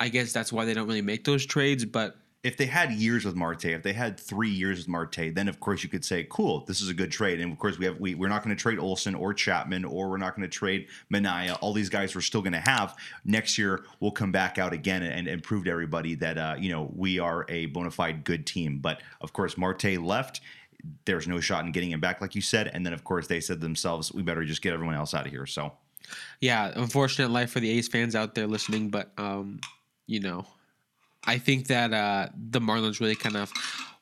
I guess that's why they don't really make those trades, but if they had years with Marte, if they had three years with Marte, then of course you could say, "Cool, this is a good trade." And of course, we have we we're not going to trade Olson or Chapman, or we're not going to trade Manaea. All these guys we're still going to have next year. We'll come back out again and, and prove to everybody that uh, you know we are a bona fide good team. But of course, Marte left. There's no shot in getting him back, like you said. And then of course they said themselves, "We better just get everyone else out of here." So yeah, unfortunate life for the A's fans out there listening, but um, you know, I think that uh, the Marlins really kind of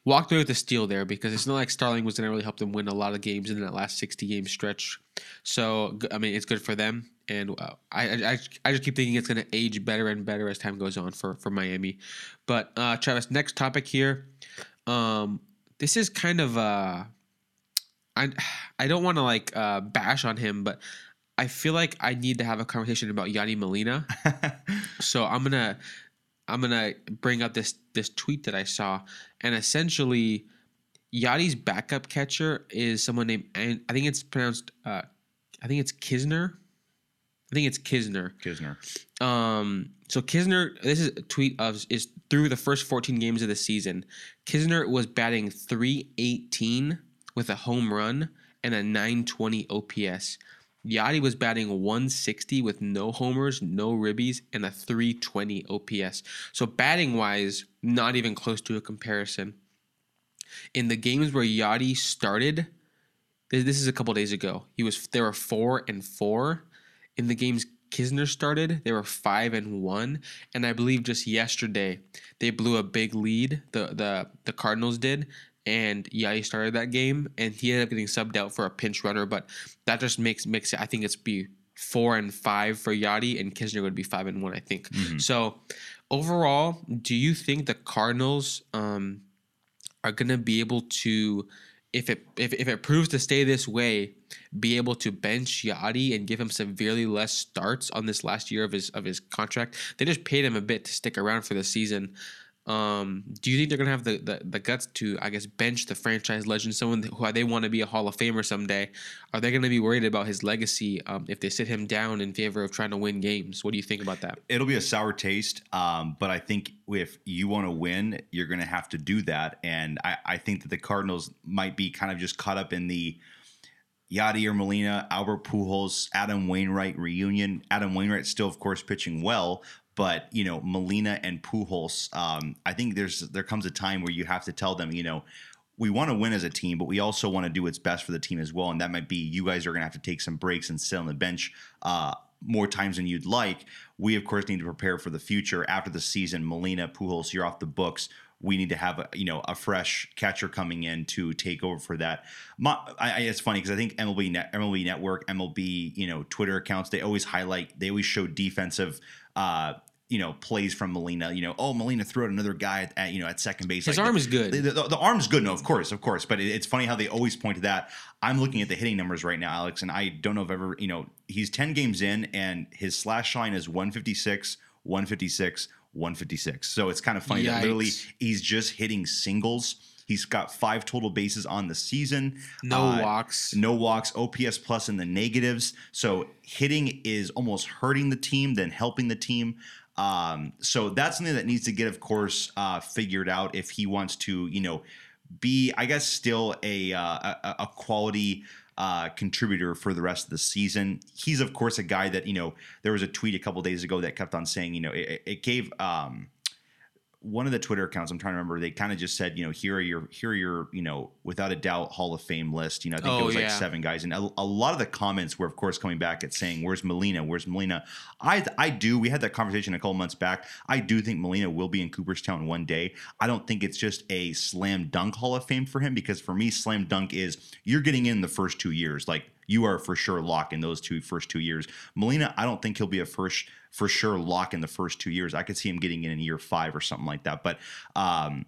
walked away with the steal there because it's not like Starling was going to really help them win a lot of games in that last sixty game stretch. So I mean, it's good for them, and uh, I, I I just keep thinking it's going to age better and better as time goes on for for Miami. But uh, Travis, next topic here. Um, this is kind of uh, I I don't want to like uh, bash on him, but I feel like I need to have a conversation about Yadi Molina. so I'm gonna I'm gonna bring up this this tweet that I saw, and essentially, Yadi's backup catcher is someone named An- I think it's pronounced uh, I think it's Kisner. I think it's Kisner. Kisner, Um, so Kisner, this is a tweet of is through the first 14 games of the season. Kisner was batting 318 with a home run and a 920 OPS. Yadi was batting 160 with no homers, no ribbies, and a 320 OPS. So batting wise, not even close to a comparison. In the games where Yadi started, this is a couple days ago. He was there were four and four. In the games Kisner started, they were five and one, and I believe just yesterday they blew a big lead. The the the Cardinals did. and he started that game, and he ended up getting subbed out for a pinch runner. But that just makes makes it. I think it's be four and five for Yadi, and Kisner would be five and one. I think. Mhm. So overall, do you think the Cardinals um, are going to be able to, if it if, if it proves to stay this way, be able to bench Yadi and give him severely less starts on this last year of his of his contract? They just paid him a bit to stick around for the season. Um, do you think they're gonna have the, the, the guts to, I guess, bench the franchise legend, someone who they want to be a Hall of Famer someday? Are they gonna be worried about his legacy um, if they sit him down in favor of trying to win games? What do you think about that? It'll be a sour taste, um, but I think if you want to win, you're to have to do that. And I, I think that the Cardinals might be kind of just caught up in the Yadier Molina, Albert Pujols, Adam Wainwright reunion. Adam Wainwright still, of course, pitching well, but you know Molina and Pujols. Um, I think there's there comes a time where you have to tell them, you know, we want to win as a team, but we also want to do what's best for the team as well. And that might be you guys are going to have to take some breaks and sit on the bench. Uh, more times than you'd like. We of course need to prepare for the future after the season. Molina, Pujols, you're off the books. We need to have a you know a fresh catcher coming in to take over for that. My, I, I, it's funny because I think MLB Net, MLB Network, MLB you know Twitter accounts they always highlight they always show defensive. Uh, you know, plays from Molina. You know, oh, Molina threw out another guy at, at you know at second base. His Like, arm is good. the, the, the arm's good, no, of course, of course. But it, it's funny how they always point to that. I'm looking at the hitting numbers right now, Alex, and I don't know if ever, you know, he's 10 games in, and his slash line is 156, 156, 156. So it's kind of funny that literally he's just hitting singles. He's got five total bases on the season. No Uh, walks. no walks, OPS plus in the negatives. So hitting is almost hurting the team than helping the team. Um, so that's something that needs to get, of course, uh, figured out if he wants to, you know, be, I guess, still a uh, a, a quality uh, contributor for the rest of the season. He's, of course, a guy that you know. There was a tweet a couple days ago that kept on saying, you know, it, it gave. Um, one of the Twitter accounts I'm trying to remember, they kind of just said, you know, here are your here are your, you know, without a doubt Hall of Fame list. You know, I think Oh, it was yeah. like seven guys, and a, a lot of the comments were, of course, coming back at saying, "Where's Molina? Where's Molina?" I I do. We had that conversation a couple months back. I do think Molina will be in Cooperstown one day. I don't think it's just a slam dunk Hall of Fame for him because for me, slam dunk is you're getting in the first two years, like. You are for sure lock in those two first two years. Molina, I don't think he'll be a first for sure lock in the first two years. I could see him getting in in year five or something like that. But um,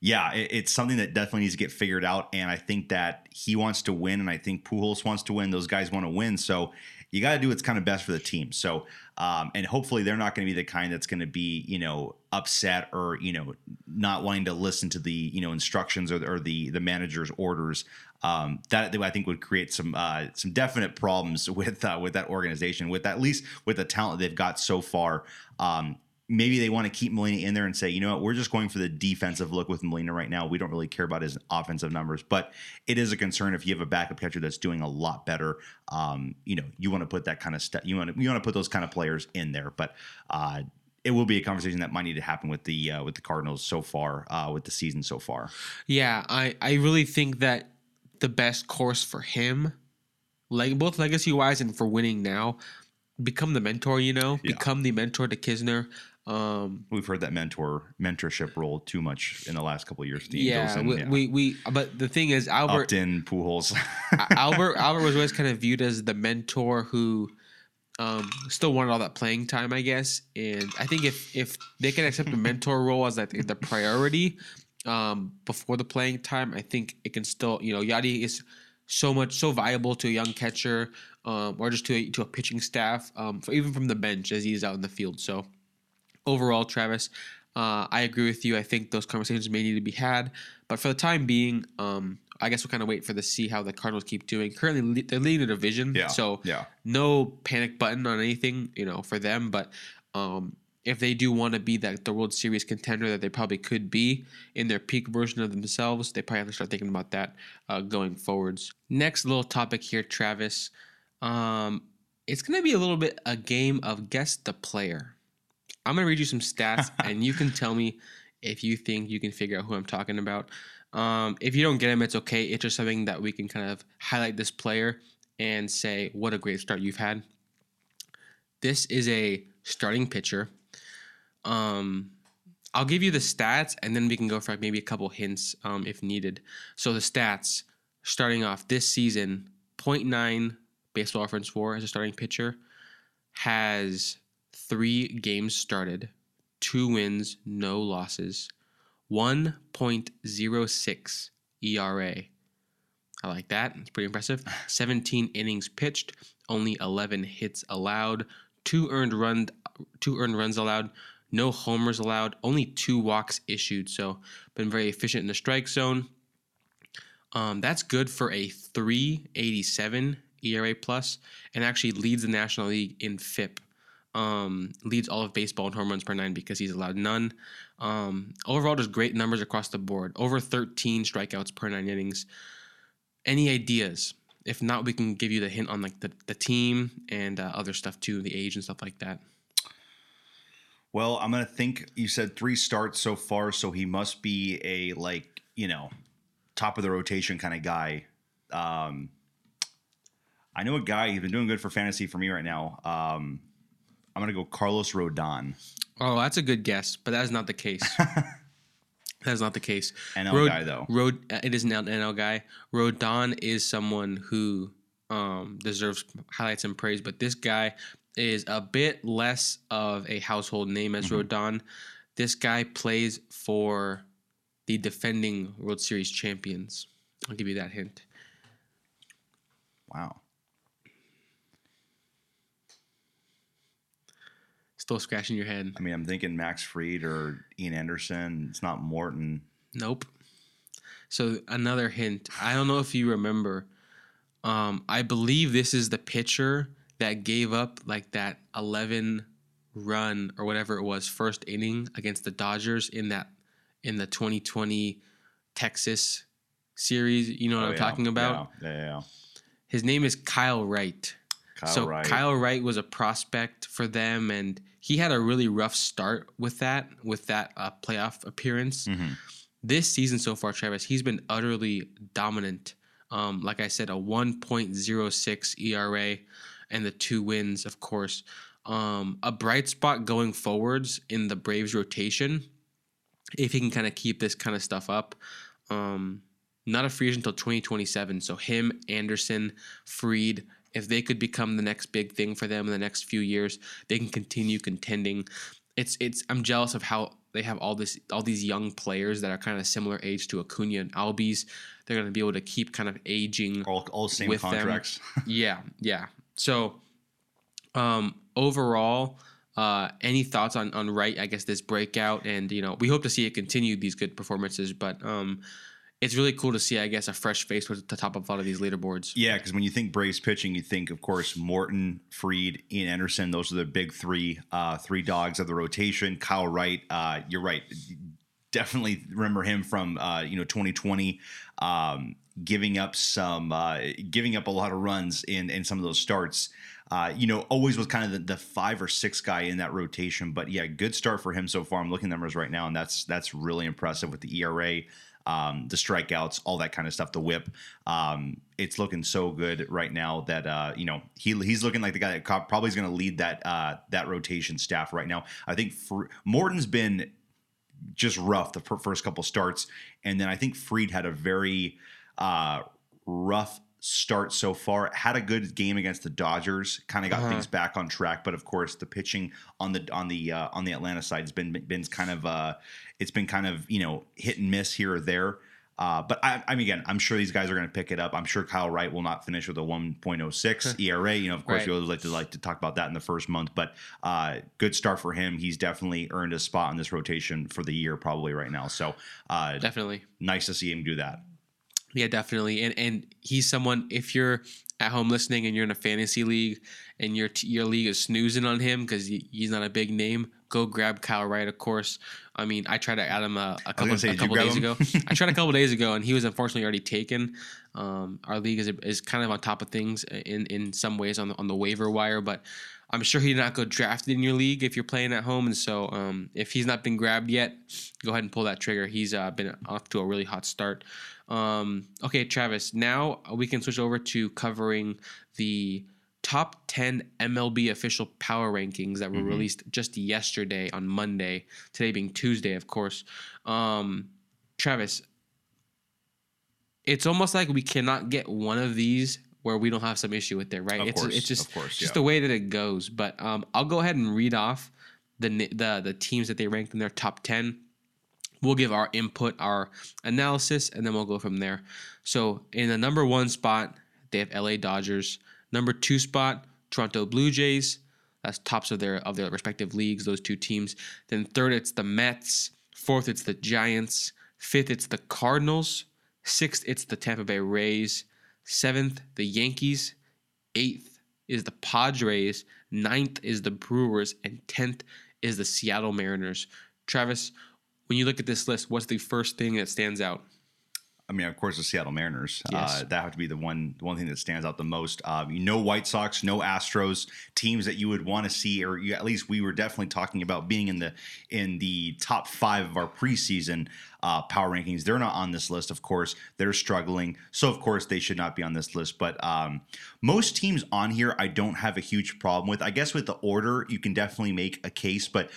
yeah, it, it's something that definitely needs to get figured out. And I think that he wants to win, and I think Pujols wants to win. Those guys want to win, so you got to do what's kind of best for the team. So, um, and hopefully they're not going to be the kind that's going to be, you know, upset or you know not wanting to listen to the you know instructions or, or the the manager's orders. Um, that I think would create some uh, some definite problems with uh, with that organization, with at least with the talent they've got so far. Um, maybe they want to keep Molina in there and say, you know what, we're just going for the defensive look with Molina right now. We don't really care about his offensive numbers, but it is a concern if you have a backup catcher that's doing a lot better. Um, you know, you want to put that kind of stuff. You want to you want to put those kind of players in there, but. Uh, it will be a conversation that might need to happen with the uh, with the Cardinals so far, uh, with the season so far. Yeah, I, I really think that the best course for him, like both legacy wise and for winning now, become the mentor. You know, Yeah. become the mentor to Kisner. Um, We've heard that mentor mentorship role too much in the last couple of years. The yeah, Angels and, we, yeah. we we but the thing is, Albert Upton, Pujols. Albert Albert was always kind of viewed as the mentor who um, still wanted all that playing time, I guess. And I think if if they can accept the mentor role as like the priority um, before the playing time, I think it can still you know Yadi is so much so viable to a young catcher um, or just to a, to a pitching staff, um, for even from the bench as he's out in the field. So overall, Travis, uh, I agree with you. I think those conversations may need to be had, but for the time being, um, I guess we'll kind of wait for the see how the Cardinals keep doing. Currently, they're leading the division, yeah. so yeah. no panic button on anything, you know, for them. But um, if they do want to be that the World Series contender that they probably could be in their peak version of themselves, they probably have to start thinking about that uh, going forwards. Next little topic here, Travis. Um, it's gonna be a little bit a game of guess the player. I'm gonna read you some stats, and you can tell me if you think you can figure out who I'm talking about. Um, if you don't get him, it's okay. It's just something that we can kind of highlight this player and say what a great start you've had. This is a starting pitcher. Um, I'll give you the stats and then we can go for like maybe a couple hints um, if needed. So the stats starting off this season 0.9 baseball reference 4 as a starting pitcher has three games started, two wins, no losses, 1.06 ERA. I like that. It's pretty impressive. 17 innings pitched, only 11 hits allowed, two earned run, two earned runs allowed, no homers allowed, only two walks issued. So been very efficient in the strike zone. Um, that's good for a 387 ERA plus, and actually leads the National League in FIP. Um, leads all of baseball in home runs per nine because he's allowed none. Um, overall, just great numbers across the board. Over 13 strikeouts per nine innings. Any ideas? If not, we can give you the hint on like the, the team and uh, other stuff too, the age and stuff like that. Well, I'm gonna think you said three starts so far, so he must be a like you know top of the rotation kind of guy. Um, I know a guy. He's been doing good for fantasy for me right now. Um, I'm gonna go Carlos Rodon. Oh, that's a good guess, but that is not the case. that is not the case. NL Rod- guy though. Rod, uh, it is an NL guy. Rodon is someone who um, deserves highlights and praise, but this guy is a bit less of a household name as Mhm. Rodon. This guy plays for the defending World Series champions. I'll give you that hint. Wow. Still scratching your head. I mean, I'm thinking Max Fried or Ian Anderson. It's not Morton. Nope. So another hint. I don't know if you remember. Um, I believe this is the pitcher that gave up like that 11 run or whatever it was first inning against the Dodgers in that in the 2020 Texas series. You know what Oh, I'm yeah. talking about? Yeah, yeah. His name is Kyle Wright. Kyle so Wright. Kyle Wright was a prospect for them, and he had a really rough start with that with that uh, playoff appearance. Mhm. This season so far, Travis, he's been utterly dominant. Um, like I said, a 1.06 ERA and the two wins, of course. Um, a bright spot going forwards in the Braves rotation, if he can kind of keep this kind of stuff up. Um, not a free agent until 2027. So him, Anderson, Fried, if they could become the next big thing for them in the next few years, they can continue contending. It's it's I'm jealous of how they have all this all these young players that are kind of similar age to Acuna and Albies. They're going to be able to keep kind of aging all, all same contracts. yeah, yeah. So, um, overall, uh, any thoughts on on Wright? I guess this breakout, and you know, we hope to see it continue these good performances. But um, it's really cool to see, I guess, a fresh face at the top of a lot of these leaderboards. Yeah, because when you think Braves pitching, you think, of course, Morton, Fried, Ian Anderson. Those are the big three, uh, three dogs of the rotation. Kyle Wright, uh, you're right. Definitely remember him from uh, you know 2020, um, giving up some, uh, giving up a lot of runs in in some of those starts. Uh, you know, always was kind of the, the five or six guy in that rotation. But yeah, good start for him so far. I'm looking at numbers right now, and that's that's really impressive with the ERA um, the strikeouts, all that kind of stuff, the whip. Um, it's looking so good right now that uh, you know he he's looking like the guy that probably is going to lead that uh, that rotation staff right now. I think for, Morton's been just rough the fir- first couple starts, and then I think Fried had a very uh, rough start so far. Had a good game against the Dodgers, kind of got Uh-huh. things back on track. But of course, the pitching on the on the uh, on the Atlanta side has been been kind of uh, it's been kind of you know hit and miss here or there. Uh, but I, I mean, again, I'm sure these guys are going to pick it up. I'm sure Kyle Wright will not finish with a 1.06 ERA. You know, of course, Right. we always like to like to talk about that in the first month. But uh, good start for him. He's definitely earned a spot in this rotation for the year, probably right now. So uh, Definitely. nice to see him do that. Yeah, definitely. And and he's someone if you're at home listening and you're in a fantasy league and your your league is snoozing on him because he's not a big name, go grab Kyle Wright. Of course. I mean, I tried to add him a, a couple say, a couple days ago. I tried a couple days ago, and he was unfortunately already taken. Um, our league is is kind of on top of things in in some ways on the, on the waiver wire, but. I'm sure he did not go drafted in your league if you're playing at home, and so um, if he's not been grabbed yet, go ahead and pull that trigger. He's uh, been off to a really hot start. Um, okay, Travis. Now we can switch over to covering the top 10 MLB official power rankings that were Mhm. released just yesterday on Monday, today being Tuesday, of course. Um, Travis, it's almost like we cannot get one of these where we don't have some issue with it, right? Of it's course, it's just course, just yeah. the way that it goes. But um, I'll go ahead and read off the the the teams that they ranked in their top 10 we'll give our input, our analysis, and then we'll go from there. So in the number one spot, they have LA Dodgers. Number two spot, Toronto Blue Jays. That's tops of their of their respective leagues, those two teams. Then third, it's the Mets. Fourth, it's the Giants. Fifth, it's the Cardinals. Sixth, it's the Tampa Bay Rays. Seventh, the Yankees. Eighth is the Padres. Ninth is the Brewers. And tenth is the Seattle Mariners. Travis, when you look at this list, what's the first thing that stands out? I mean, of course, the Seattle Mariners. Yes. Uh, that have to be the one the one thing that stands out the most. Um, no White Sox, no Astros, teams that you would want to see, or you, at least we were definitely talking about being in the in the top five of our preseason uh, power rankings. They're not on this list, of course. They're struggling, so of course they should not be on this list. But um, most teams on here, I don't have a huge problem with. I guess with the order, you can definitely make a case, but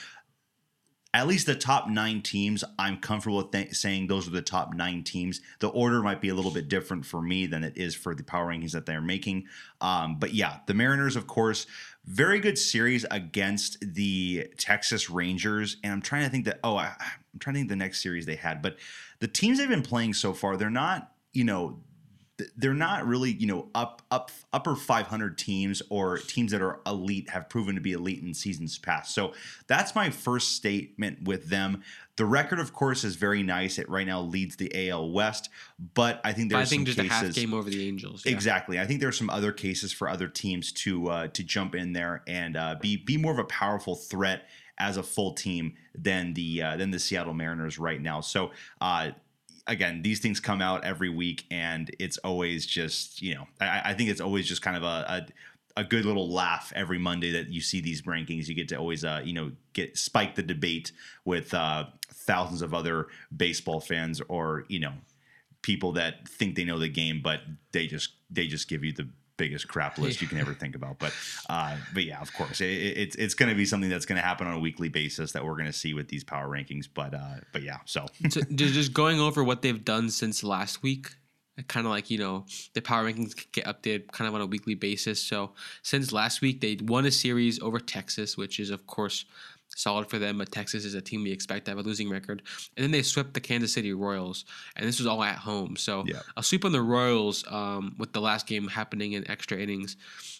at least the top nine teams, I'm comfortable th- saying those are the top nine teams. The order might be a little bit different for me than it is for the power rankings that they're making. Um, but yeah, the Mariners, of course, very good series against the Texas Rangers. And I'm trying to think that, oh, I, I'm trying to think the next series they had. But the teams they've been playing so far, they're not, you know, they're not really, you know, up up upper 500 teams or teams that are elite have proven to be elite in seasons past. So that's my first statement with them. The record, of course, is very nice. It right now leads the AL West, but I think there's I think some just a half cases. game over the Angels. yeah. Exactly. I think there's some other cases for other teams to uh, to jump in there and uh, be be more of a powerful threat as a full team than the uh, than the Seattle Mariners right now. So. Again, these things come out every week, and it's always just you know I, I think it's always just kind of a, a a good little laugh every Monday that you see these rankings. You get to always, uh, you know, get spike the debate with uh, thousands of other baseball fans or you know people that think they know the game, but they just they just give you the biggest crap list you can ever think about. But uh, but yeah, of course, it, it- it's it's going to be something that's going to happen on a weekly basis that we're going to see with these power rankings. But uh, but yeah, so so just just going over what they've done since last week kind of like you know the power rankings get updated kind of on a weekly basis so since last week they won a series over texas which is of course solid for them but texas is a team we expect to have a losing record and then they swept the kansas city royals and this was all at home so Yeah. a sweep on the royals um, with the last game happening in extra innings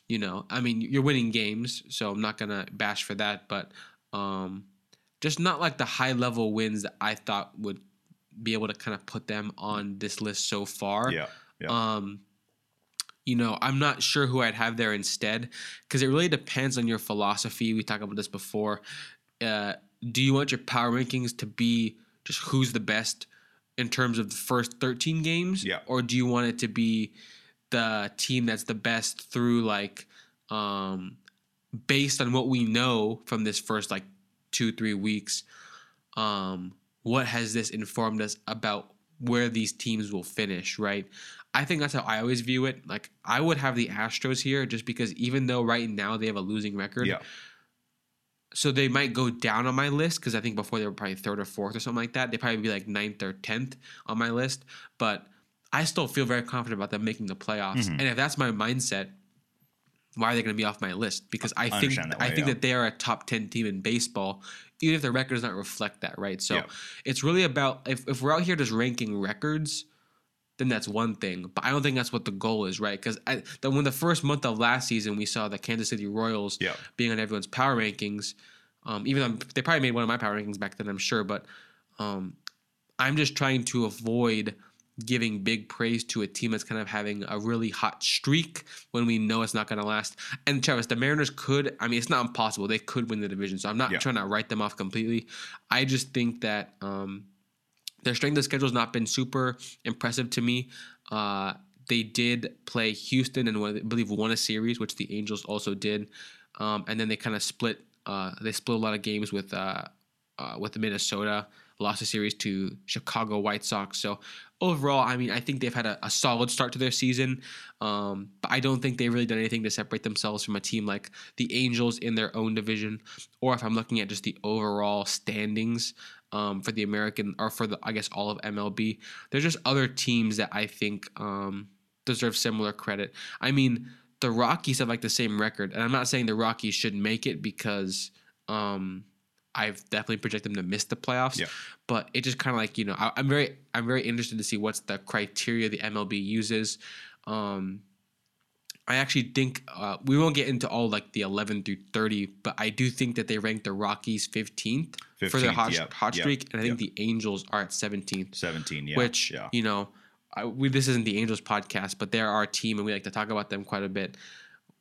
you know i mean you're winning games so i'm not gonna bash for that but um, just not like the high level wins that I thought would be able to kind of put them on this list so far. yeah, yeah. Um, you know, I'm not sure who I'd have there instead because it really depends on your philosophy. We talked about this before. Uh, do you want your power rankings to be just who's the best in terms of the first 13 games? Yeah. Or do you want it to be the team that's the best through like um, based on what we know from this first like two three weeks um, what has this informed us about where these teams will finish right i think that's how i always view it like i would have the astros here just because even though right now they have a losing record yeah, so they might go down on my list because I think before they were probably third or fourth or something like that. They'd probably be like ninth or tenth on my list. But I still feel very confident about them making the playoffs. Mhm. And if that's my mindset, why are they going to be off my list? Because I, I think that I think yeah. that they are a top ten team in baseball, even if their record does not reflect that, right? So Yeah. it's really about if, if we're out here just ranking records, then that's one thing. But I don't think that's what the goal is, right? Because then when the first month of last season we saw the Kansas City Royals yeah. being on everyone's power rankings. Um, even though they probably made one of my power rankings back then, I'm sure, but um, I'm just trying to avoid giving big praise to a team that's kind of having a really hot streak when we know it's not going to last. And Travis, the Mariners could, I mean, it's not impossible. They could win the division. So I'm not Yeah. trying to write them off completely. I just think that um, their strength of schedule has not been super impressive to me. Uh, they did play Houston and I believe won a series, which the Angels also did. Um, and then they kind of split. Uh, they split a lot of games with uh, uh, with Minnesota lost a series to Chicago White Sox. So overall, I mean, I think they've had a, a solid start to their season, um, but I don't think they've really done anything to separate themselves from a team like the Angels in their own division, or if I'm looking at just the overall standings. Um, for the American or for the I guess all of MLB, there's just other teams that I think um, deserve similar credit. I mean, the Rockies have like the same record, and I'm not saying the Rockies should make it because um, I've definitely projected them to miss the playoffs. Yeah. But it just kind of like you know I, am very I'm very interested to see what's the criteria the MLB uses. Um, I actually think uh, we won't get into all like the 11 through 30, but I do think that they ranked the Rockies 15th, for their hot, yep, hot yep, streak, and I think yep. the Angels are at 17th. 17, yeah. which yeah. you know, I, we, this isn't the Angels podcast, but they're our team, and we like to talk about them quite a bit.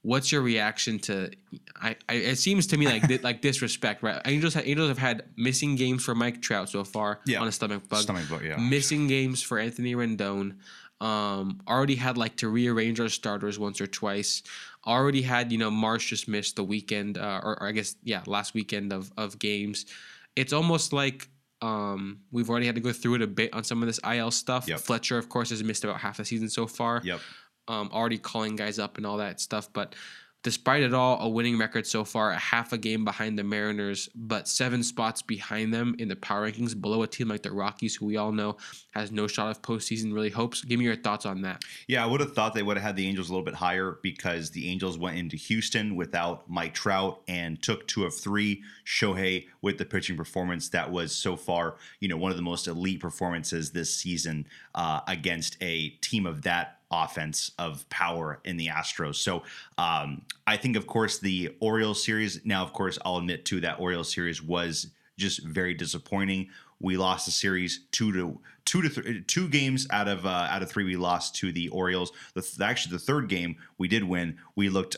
What's your reaction to? I, I it seems to me like di- like disrespect, right? Angels ha- Angels have had missing games for Mike Trout so far Yeah. on a stomach bug, Stomach bug, yeah. missing games for Anthony Rendon. Um, already had like to rearrange our starters once or twice. Already had you know Marsh just missed the weekend, uh, or, or I guess yeah, last weekend of of games. It's almost like um, we've already had to go through it a bit on some of this IL stuff. Yep. Fletcher, of course, has missed about half the season so far. Yep. Um, already calling guys up and all that stuff, but despite it all, a winning record so far, a half a game behind the Mariners, but seven spots behind them in the power rankings, below a team like the Rockies, who we all know has no shot of postseason really hopes. Give me your thoughts on that. Yeah, I would have thought they would have had the Angels a little bit higher because the Angels went into Houston without Mike Trout and took two of three. Shohei with the pitching performance that was so far, you know, one of the most elite performances this season uh, against a team of that offense of power in the Astros. So um, I think, of course, the Orioles series. Now, of course, I'll admit too that Orioles series was just very disappointing. We lost the series two to two to th- two games out of uh, out of three. We lost to the Orioles. The th- actually the third game we did win. We looked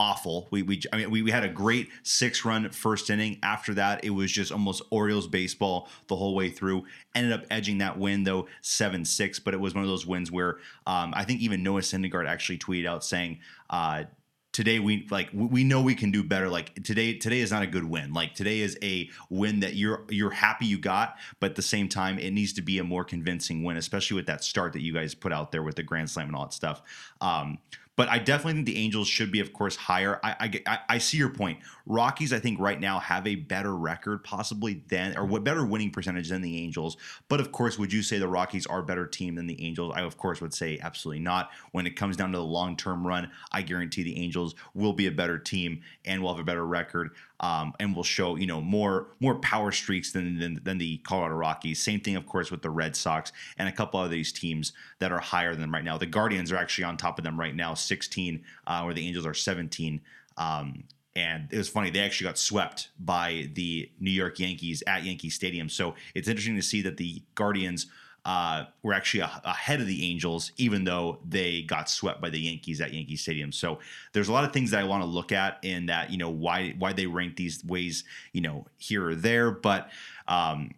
awful. We we I mean we, we had a great six run first inning. After that, it was just almost Orioles baseball the whole way through. Ended up edging that win though seven six, but it was one of those wins where um, I think even Noah Syndergaard actually tweeted out saying. Uh, Today we like we- know we can do better. Like today, today is not a good win. Like today is a win that you're you're happy you got, but at the same time, it needs to be a more convincing win, especially with that start that you guys put out there with the grand slam and all that stuff. Um, but I definitely think the Angels should be, of course, higher. I, I, I see your point. Rockies, I think, right now have a better record, possibly than or what better winning percentage than the Angels. But of course, would you say the Rockies are a better team than the Angels? I, of course, would say absolutely not. When it comes down to the long term run, I guarantee the Angels will be a better team and will have a better record. Um, and will show you know more more power streaks than, than than the Colorado Rockies. Same thing, of course, with the Red Sox and a couple of these teams that are higher than them right now. The Guardians are actually on top of them right now, 16, uh, where the Angels are 17. Um, and it was funny; they actually got swept by the New York Yankees at Yankee Stadium. So it's interesting to see that the Guardians uh, were actually a- ahead of the Angels, even though they got swept by the Yankees at Yankee Stadium. So there's a lot of things that I want to look at in that, you know, why why they rank these ways, you know, here or there. But um,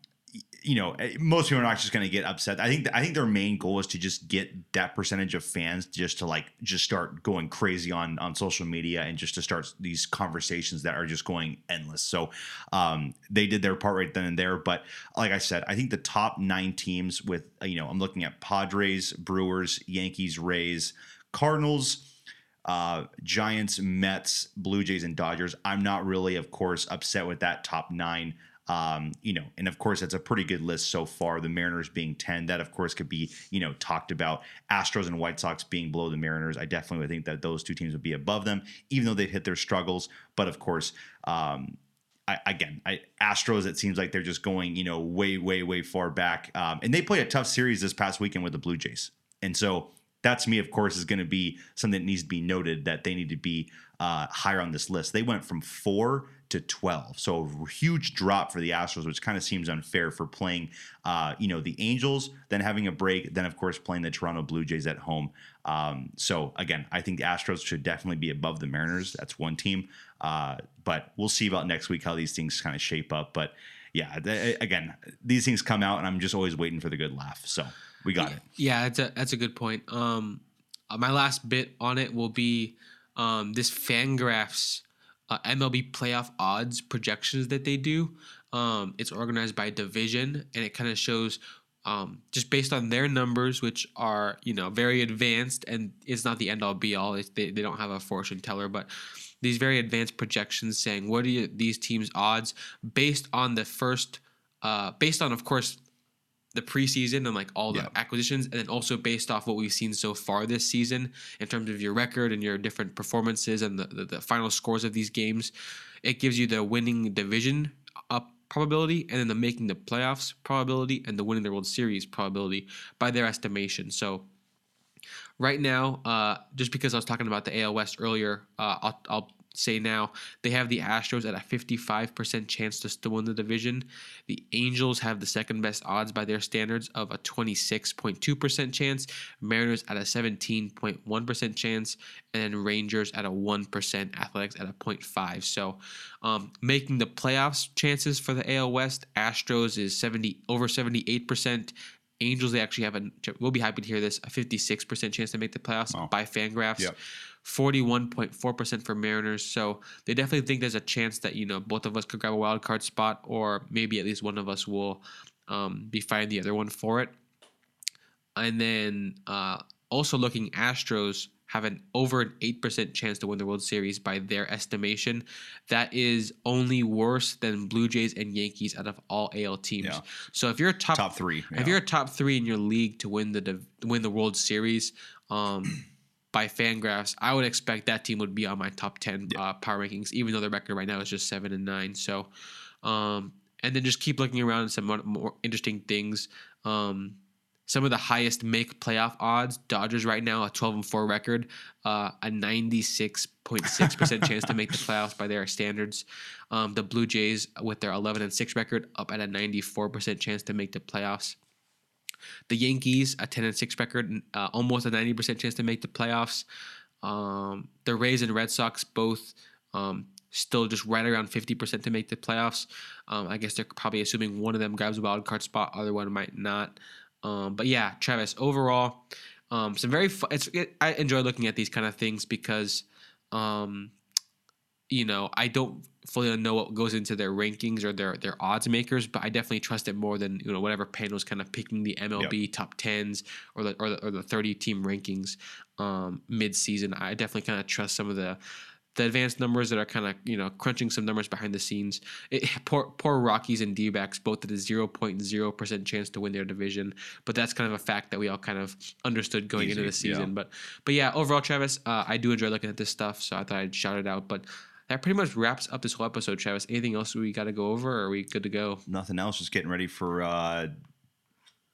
you know, eh, most people are not just going to get upset. I think I think their main goal is to just get that percentage of fans just to like just start going crazy on on social media and just to start these conversations that are just going endless. So um, they did their part right then and there. But like I said, I think the top nine teams with uh, you know I'm looking at Padres, Brewers, Yankees, Rays, Cardinals uh, Giants, Mets, Blue Jays, and Dodgers. I'm not really, of course, upset with that top nine. Um, you know, and of course, that's a pretty good list so far. The Mariners being 10, that of course could be, you know, talked about. Astros and White Sox being below the Mariners. I definitely would think that those two teams would be above them, even though they've hit their struggles. But of course, um, I, again, I, Astros, it seems like they're just going, you know, way, way, way far back. Um, and they played a tough series this past weekend with the Blue Jays. And so that to me, of course, is going to be something that needs to be noted that they need to be uh, higher on this list. They went from four to 12. So a huge drop for the Astros, which kind of seems unfair for playing, uh, you know, the Angels, then having a break, then, of course, playing the Toronto Blue Jays at home. Um, so again, I think the Astros should definitely be above the Mariners. That's one team. Uh, but we'll see about next week how these things kind of shape up. But yeah, th- again, these things come out, and I'm just always waiting for the good laugh. So we got it. Yeah, that's a that's a good point. Um, uh, my last bit on it will be um, this Fangraphs uh, MLB playoff odds projections that they do. Um, it's organized by division, and it kind of shows um, just based on their numbers, which are you know very advanced, and it's not the end all be all. They they don't have a fortune teller, but these very advanced projections saying what are you, these teams' odds based on the first, uh, based on of course the preseason and like all the acquisitions, and then also based off what we've seen so far this season in terms of your record and your different performances and the, the, the final scores of these games. It gives you the winning division up probability and then the making the playoffs probability and the winning the World Series probability by their estimation. So right now, uh, just because I was talking about the AL West earlier, uh, I'll, I'll say now they have the Astros at a 55% chance to still win the division. The Angels have the second best odds by their standards of a 26.2% chance, Mariners at a 17.1% chance, and then Rangers at a 1%, Athletics at a 0.5. So, um, making the playoffs chances for the AL West, Astros is 70 over 78%. Angels, they actually have a. We'll be happy to hear this. A 56% chance to make the playoffs Wow. by Fangraphs. Yep. 41.4% for Mariners. So they definitely think there's a chance that, you know, both of us could grab a wild card spot, or maybe at least one of us will um, be fighting the other one for it. And then uh, also looking, Astros have an over an 8% chance to win the World Series by their estimation. That is only worse than Blue Jays and Yankees out of all AL teams. Yeah. So if you're a top, Top three. if you're a top three in your league to win the win the World Series, um, by Fangraphs, I would expect that team would be on my top ten uh, power rankings, even though their record right now is just seven and nine. So, um, and then just keep looking around at some more, more interesting things. Um, some of the highest make playoff odds. Dodgers right now a twelve and four record, uh, a ninety six point six percent chance to make the playoffs by their standards. Um, the Blue Jays with their eleven and six record up at a ninety four percent chance to make the playoffs. The Yankees, a 10 and 6 record, uh, almost a 90% chance to make the playoffs. Um, the Rays and Red Sox both um, still just right around 50% to make the playoffs. Um, I guess they're probably assuming one of them grabs a wild card spot, other one might not. Um, but yeah, Travis, overall, um, some very fu- it's, it, I enjoy looking at these kind of things because um, you know, I don't fully know what goes into their rankings or their their odds makers, but I definitely trust it more than you know whatever panel's kind of picking the MLB top tens or the or the, or the thirty team rankings um, mid season. I definitely kind of trust some of the the advanced numbers that are kind of you know crunching some numbers behind the scenes. It, poor poor Rockies and D-backs both at a zero point zero percent chance to win their division, but that's kind of a fact that we all kind of understood going into Easy, the yeah. season. But but yeah, overall, Travis, uh, I do enjoy looking at this stuff, so I thought I'd shout it out. But that pretty much wraps up this whole episode, Travis. Anything else we got to go over, or are we good to go? Nothing else. Just getting ready for uh,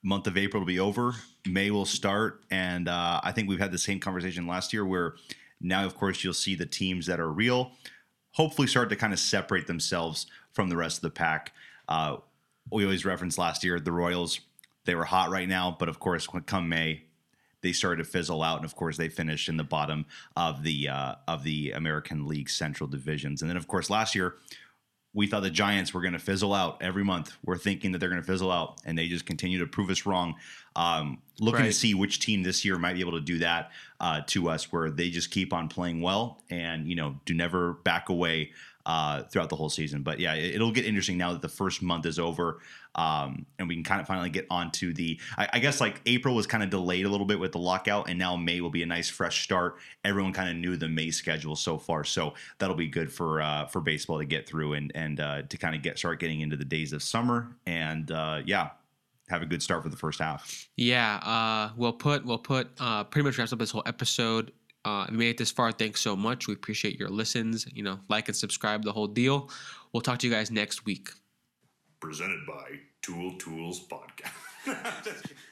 month of April to be over. May will start, and uh, I think we've had the same conversation last year. Where now, of course, you'll see the teams that are real, hopefully, start to kind of separate themselves from the rest of the pack. Uh, we always reference last year the Royals. They were hot right now, but of course, come May, they started to fizzle out, and of course, they finished in the bottom of the uh, of the American League Central divisions. And then, of course, last year we thought the Giants were going to fizzle out every month. We're thinking that they're going to fizzle out, and they just continue to prove us wrong. Um, looking to see which team this year might be able to do that uh, to us, where they just keep on playing well and you know do never back away uh, throughout the whole season. But yeah, it, it'll get interesting now that the first month is over, um, and we can kind of finally get onto the. I, I guess like April was kind of delayed a little bit with the lockout, and now May will be a nice fresh start. Everyone kind of knew the May schedule so far, so that'll be good for uh, for baseball to get through and and uh, to kind of get start getting into the days of summer, and uh, yeah, have a good start for the first half. Yeah, uh, we'll put, we'll put. Uh, pretty much wraps up this whole episode. Uh, if you made it this far, thanks so much. We appreciate your listens. You know, like and subscribe, the whole deal. We'll talk to you guys next week. presented by Tool Tools Podcast.